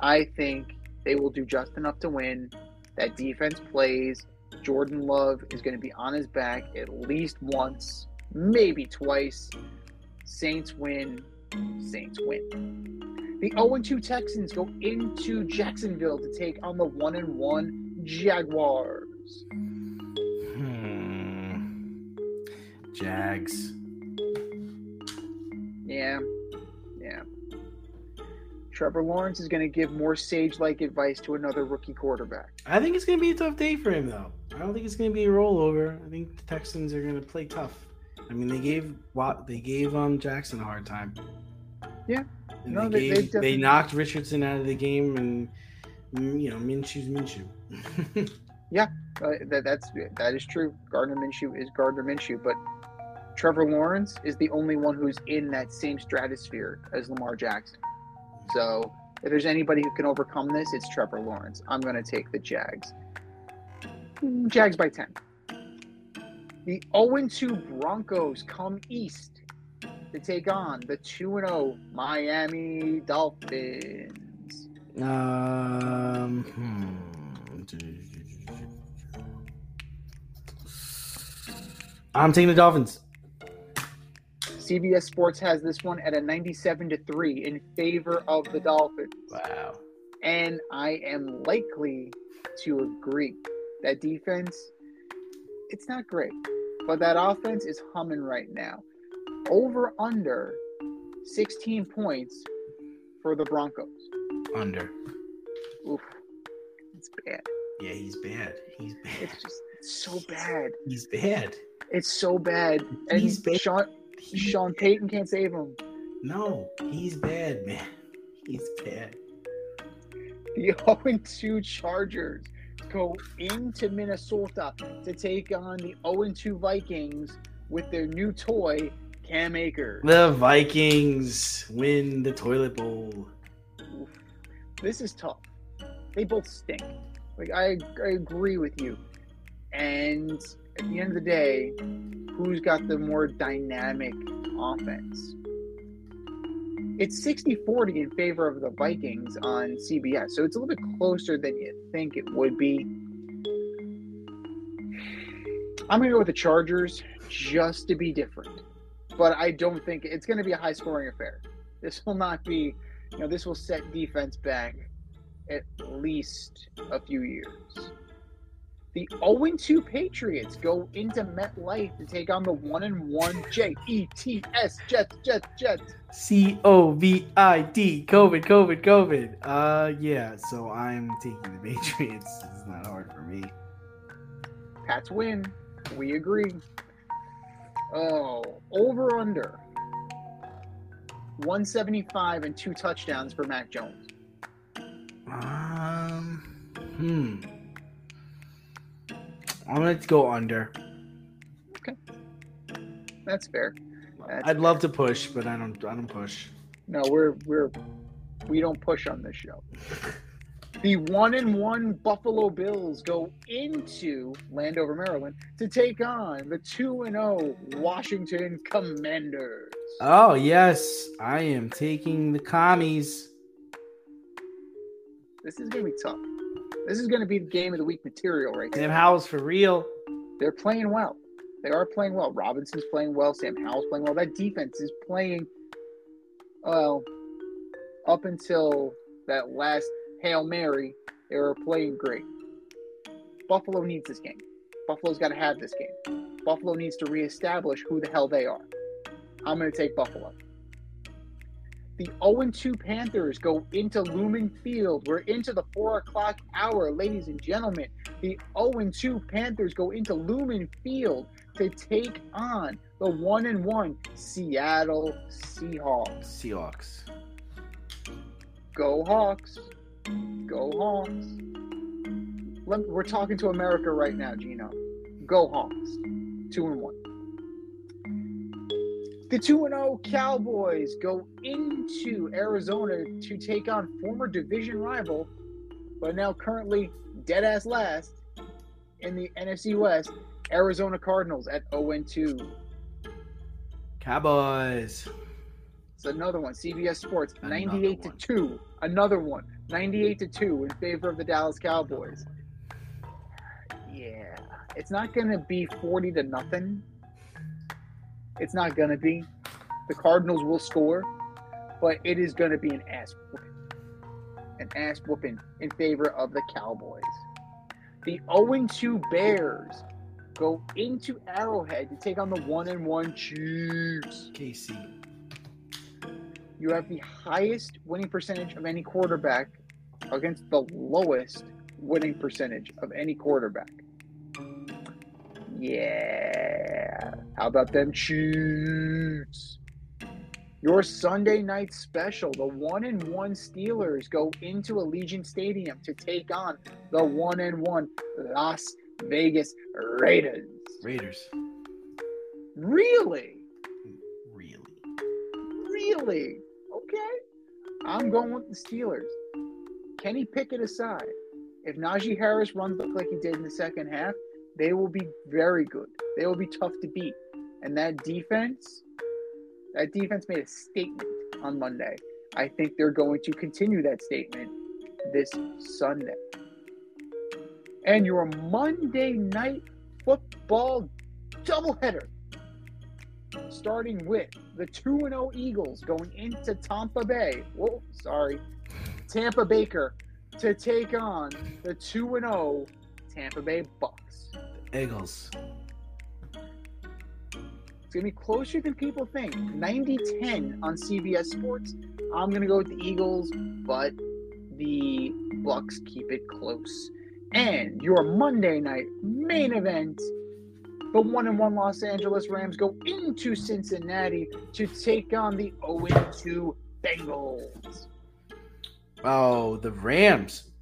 I think they will do just enough to win. That defense plays. Jordan Love is going to be on his back at least once, maybe twice. Saints win. Saints win. The 0 2 Texans go into Jacksonville to take on the 1 1 Jaguars. Hmm. Jags. Yeah. Yeah. Trevor Lawrence is going to give more sage like advice to another rookie quarterback. I think it's gonna be a tough day for him, though. I don't think it's gonna be a rollover. I think the Texans are gonna play tough. I mean, they gave they gave um Jackson a hard time. Yeah. No, they, they- gave, they knocked Richardson out of the game, and mm, you know Minshew's Minshew. Uh, that that's that is true. Gardner Minshew is Gardner Minshew, but Trevor Lawrence is the only one who's in that same stratosphere as Lamar Jackson. So if there's anybody who can overcome this, it's Trevor Lawrence. I'm going to take the Jags. Jags by 10. The 0 2 Broncos come east to take on the 2 0 Miami Dolphins. um. hmm. I'm taking the Dolphins. CBS Sports has this one at a 97 to 3 in favor of the Dolphins. Wow. And I am likely to agree. That defense, it's not great, but that offense is humming right now. Over under 16 points for the Broncos. Under. Oof, it's bad. Yeah, he's bad. He's bad. It's just it's so bad. He's bad. It's so bad. And He's bad. Sean He's Sean Payton can't save him. No, he's bad, man. He's bad. The 0-2 Chargers go into Minnesota to take on the 0-2 Vikings with their new toy, Cam Akers. The Vikings win the toilet bowl. Oof. This is tough. They both stink. Like I, I agree with you. And at the end of the day, who's got the more dynamic offense? It's 60-40 in favor of the Vikings on CBS. So it's a little bit closer than you think it would be. I'm going to go with the Chargers just to be different. But I don't think it's going to be a high scoring affair. This will not be, you know, this will set defense back at least a few years. The 0-2 Patriots go into MetLife to take on the 1-1 J-E-T-S Jets, Jets, Jets. C O V I D. COVID, COVID, COVID. Uh, yeah. So I'm taking the Patriots. It's not hard for me. Pats win. We agree. Oh, over under. 175 and two touchdowns for Mac Jones. Um, hmm. I'm gonna go under. Okay. That's fair. That's I'd love to push, but I don't. I don't push. No, we're we're we don't push on this show. The one and one Buffalo Bills go into Landover, Maryland to take on the two and zero Washington Commanders. Oh yes, I am taking the commies. This is gonna be tough. This is gonna be the game of the week material right Sam. Howell's for real. They're playing well. They are playing well. Robinson's playing well. Sam Howell's playing well. That defense is playing well up until that last Hail Mary. They were playing great. Buffalo needs this game. Buffalo's got to have this game. Buffalo needs to reestablish who the hell they are. I'm going to take Buffalo. The 0 2 Panthers go into Lumen Field. We're into the 4 o'clock hour, ladies and gentlemen. The 0 2 Panthers go into Lumen Field to take on the 1 and 1 Seattle Seahawks. Seahawks. Go Hawks. Go Hawks. Let, we're talking to America right now, Gino. Go Hawks. 2 and 1. The 2 0 Cowboys go into Arizona to take on former division rival, but now currently dead ass last in the NFC West, Arizona Cardinals at 0 2. Cowboys. It's another one. CBS Sports, Another 98 to one. 2. Another one. 98 to 2 in favor of the Dallas Cowboys. Yeah. It's not going to be 40 to nothing. It's not going to be. The Cardinals will score, but it is going to be an ass whooping. An ass whooping in favor of the Cowboys. The 0 2 Bears go into Arrowhead to take on the 1 and 1 Chiefs. KC. You have the highest winning percentage of any quarterback against the lowest winning percentage of any quarterback. Yeah. How about them Chiefs? Your Sunday night special, the one and one Steelers go into Allegiant Stadium to take on the one and one Las Vegas Raiders. Raiders. Really? Really. Really? I'm going with the Steelers. Kenny Pickett aside, if Najee Harris runs like he did in the second half, they will be very good. They will be tough to beat. And that defense, that defense made a statement on Monday. I think they're going to continue that statement this Sunday. And your Monday night football doubleheader starting with the 2 0 Eagles going into Tampa Bay. Whoa, sorry. Tampa Baker to take on the 2 0 Tampa Bay Bucks. Eagles. It's going to be closer than people think. 90 10 on CBS Sports. I'm going to go with the Eagles, but the Bucks keep it close. And your Monday night main event the 1 and 1 Los Angeles Rams go into Cincinnati to take on the 0 2 Bengals. Oh, the Rams.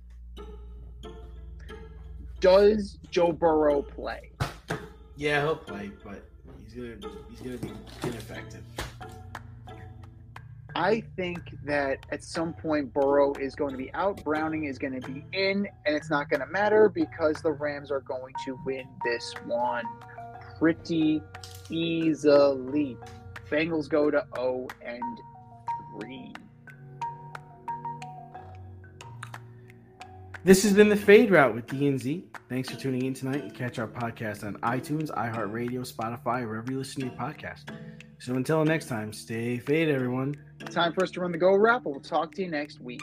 Does Joe Burrow play? Yeah, he'll play, but he's gonna he's gonna be ineffective. I think that at some point Burrow is going to be out, Browning is going to be in, and it's not going to matter because the Rams are going to win this one pretty easily. Bengals go to 0 and 3. This has been the Fade Route with DNZ. Thanks for tuning in tonight. You catch our podcast on iTunes, iHeartRadio, Spotify, wherever you listen to your podcast. So until next time, stay fade, everyone. Time for us to run the go wrap. We'll talk to you next week.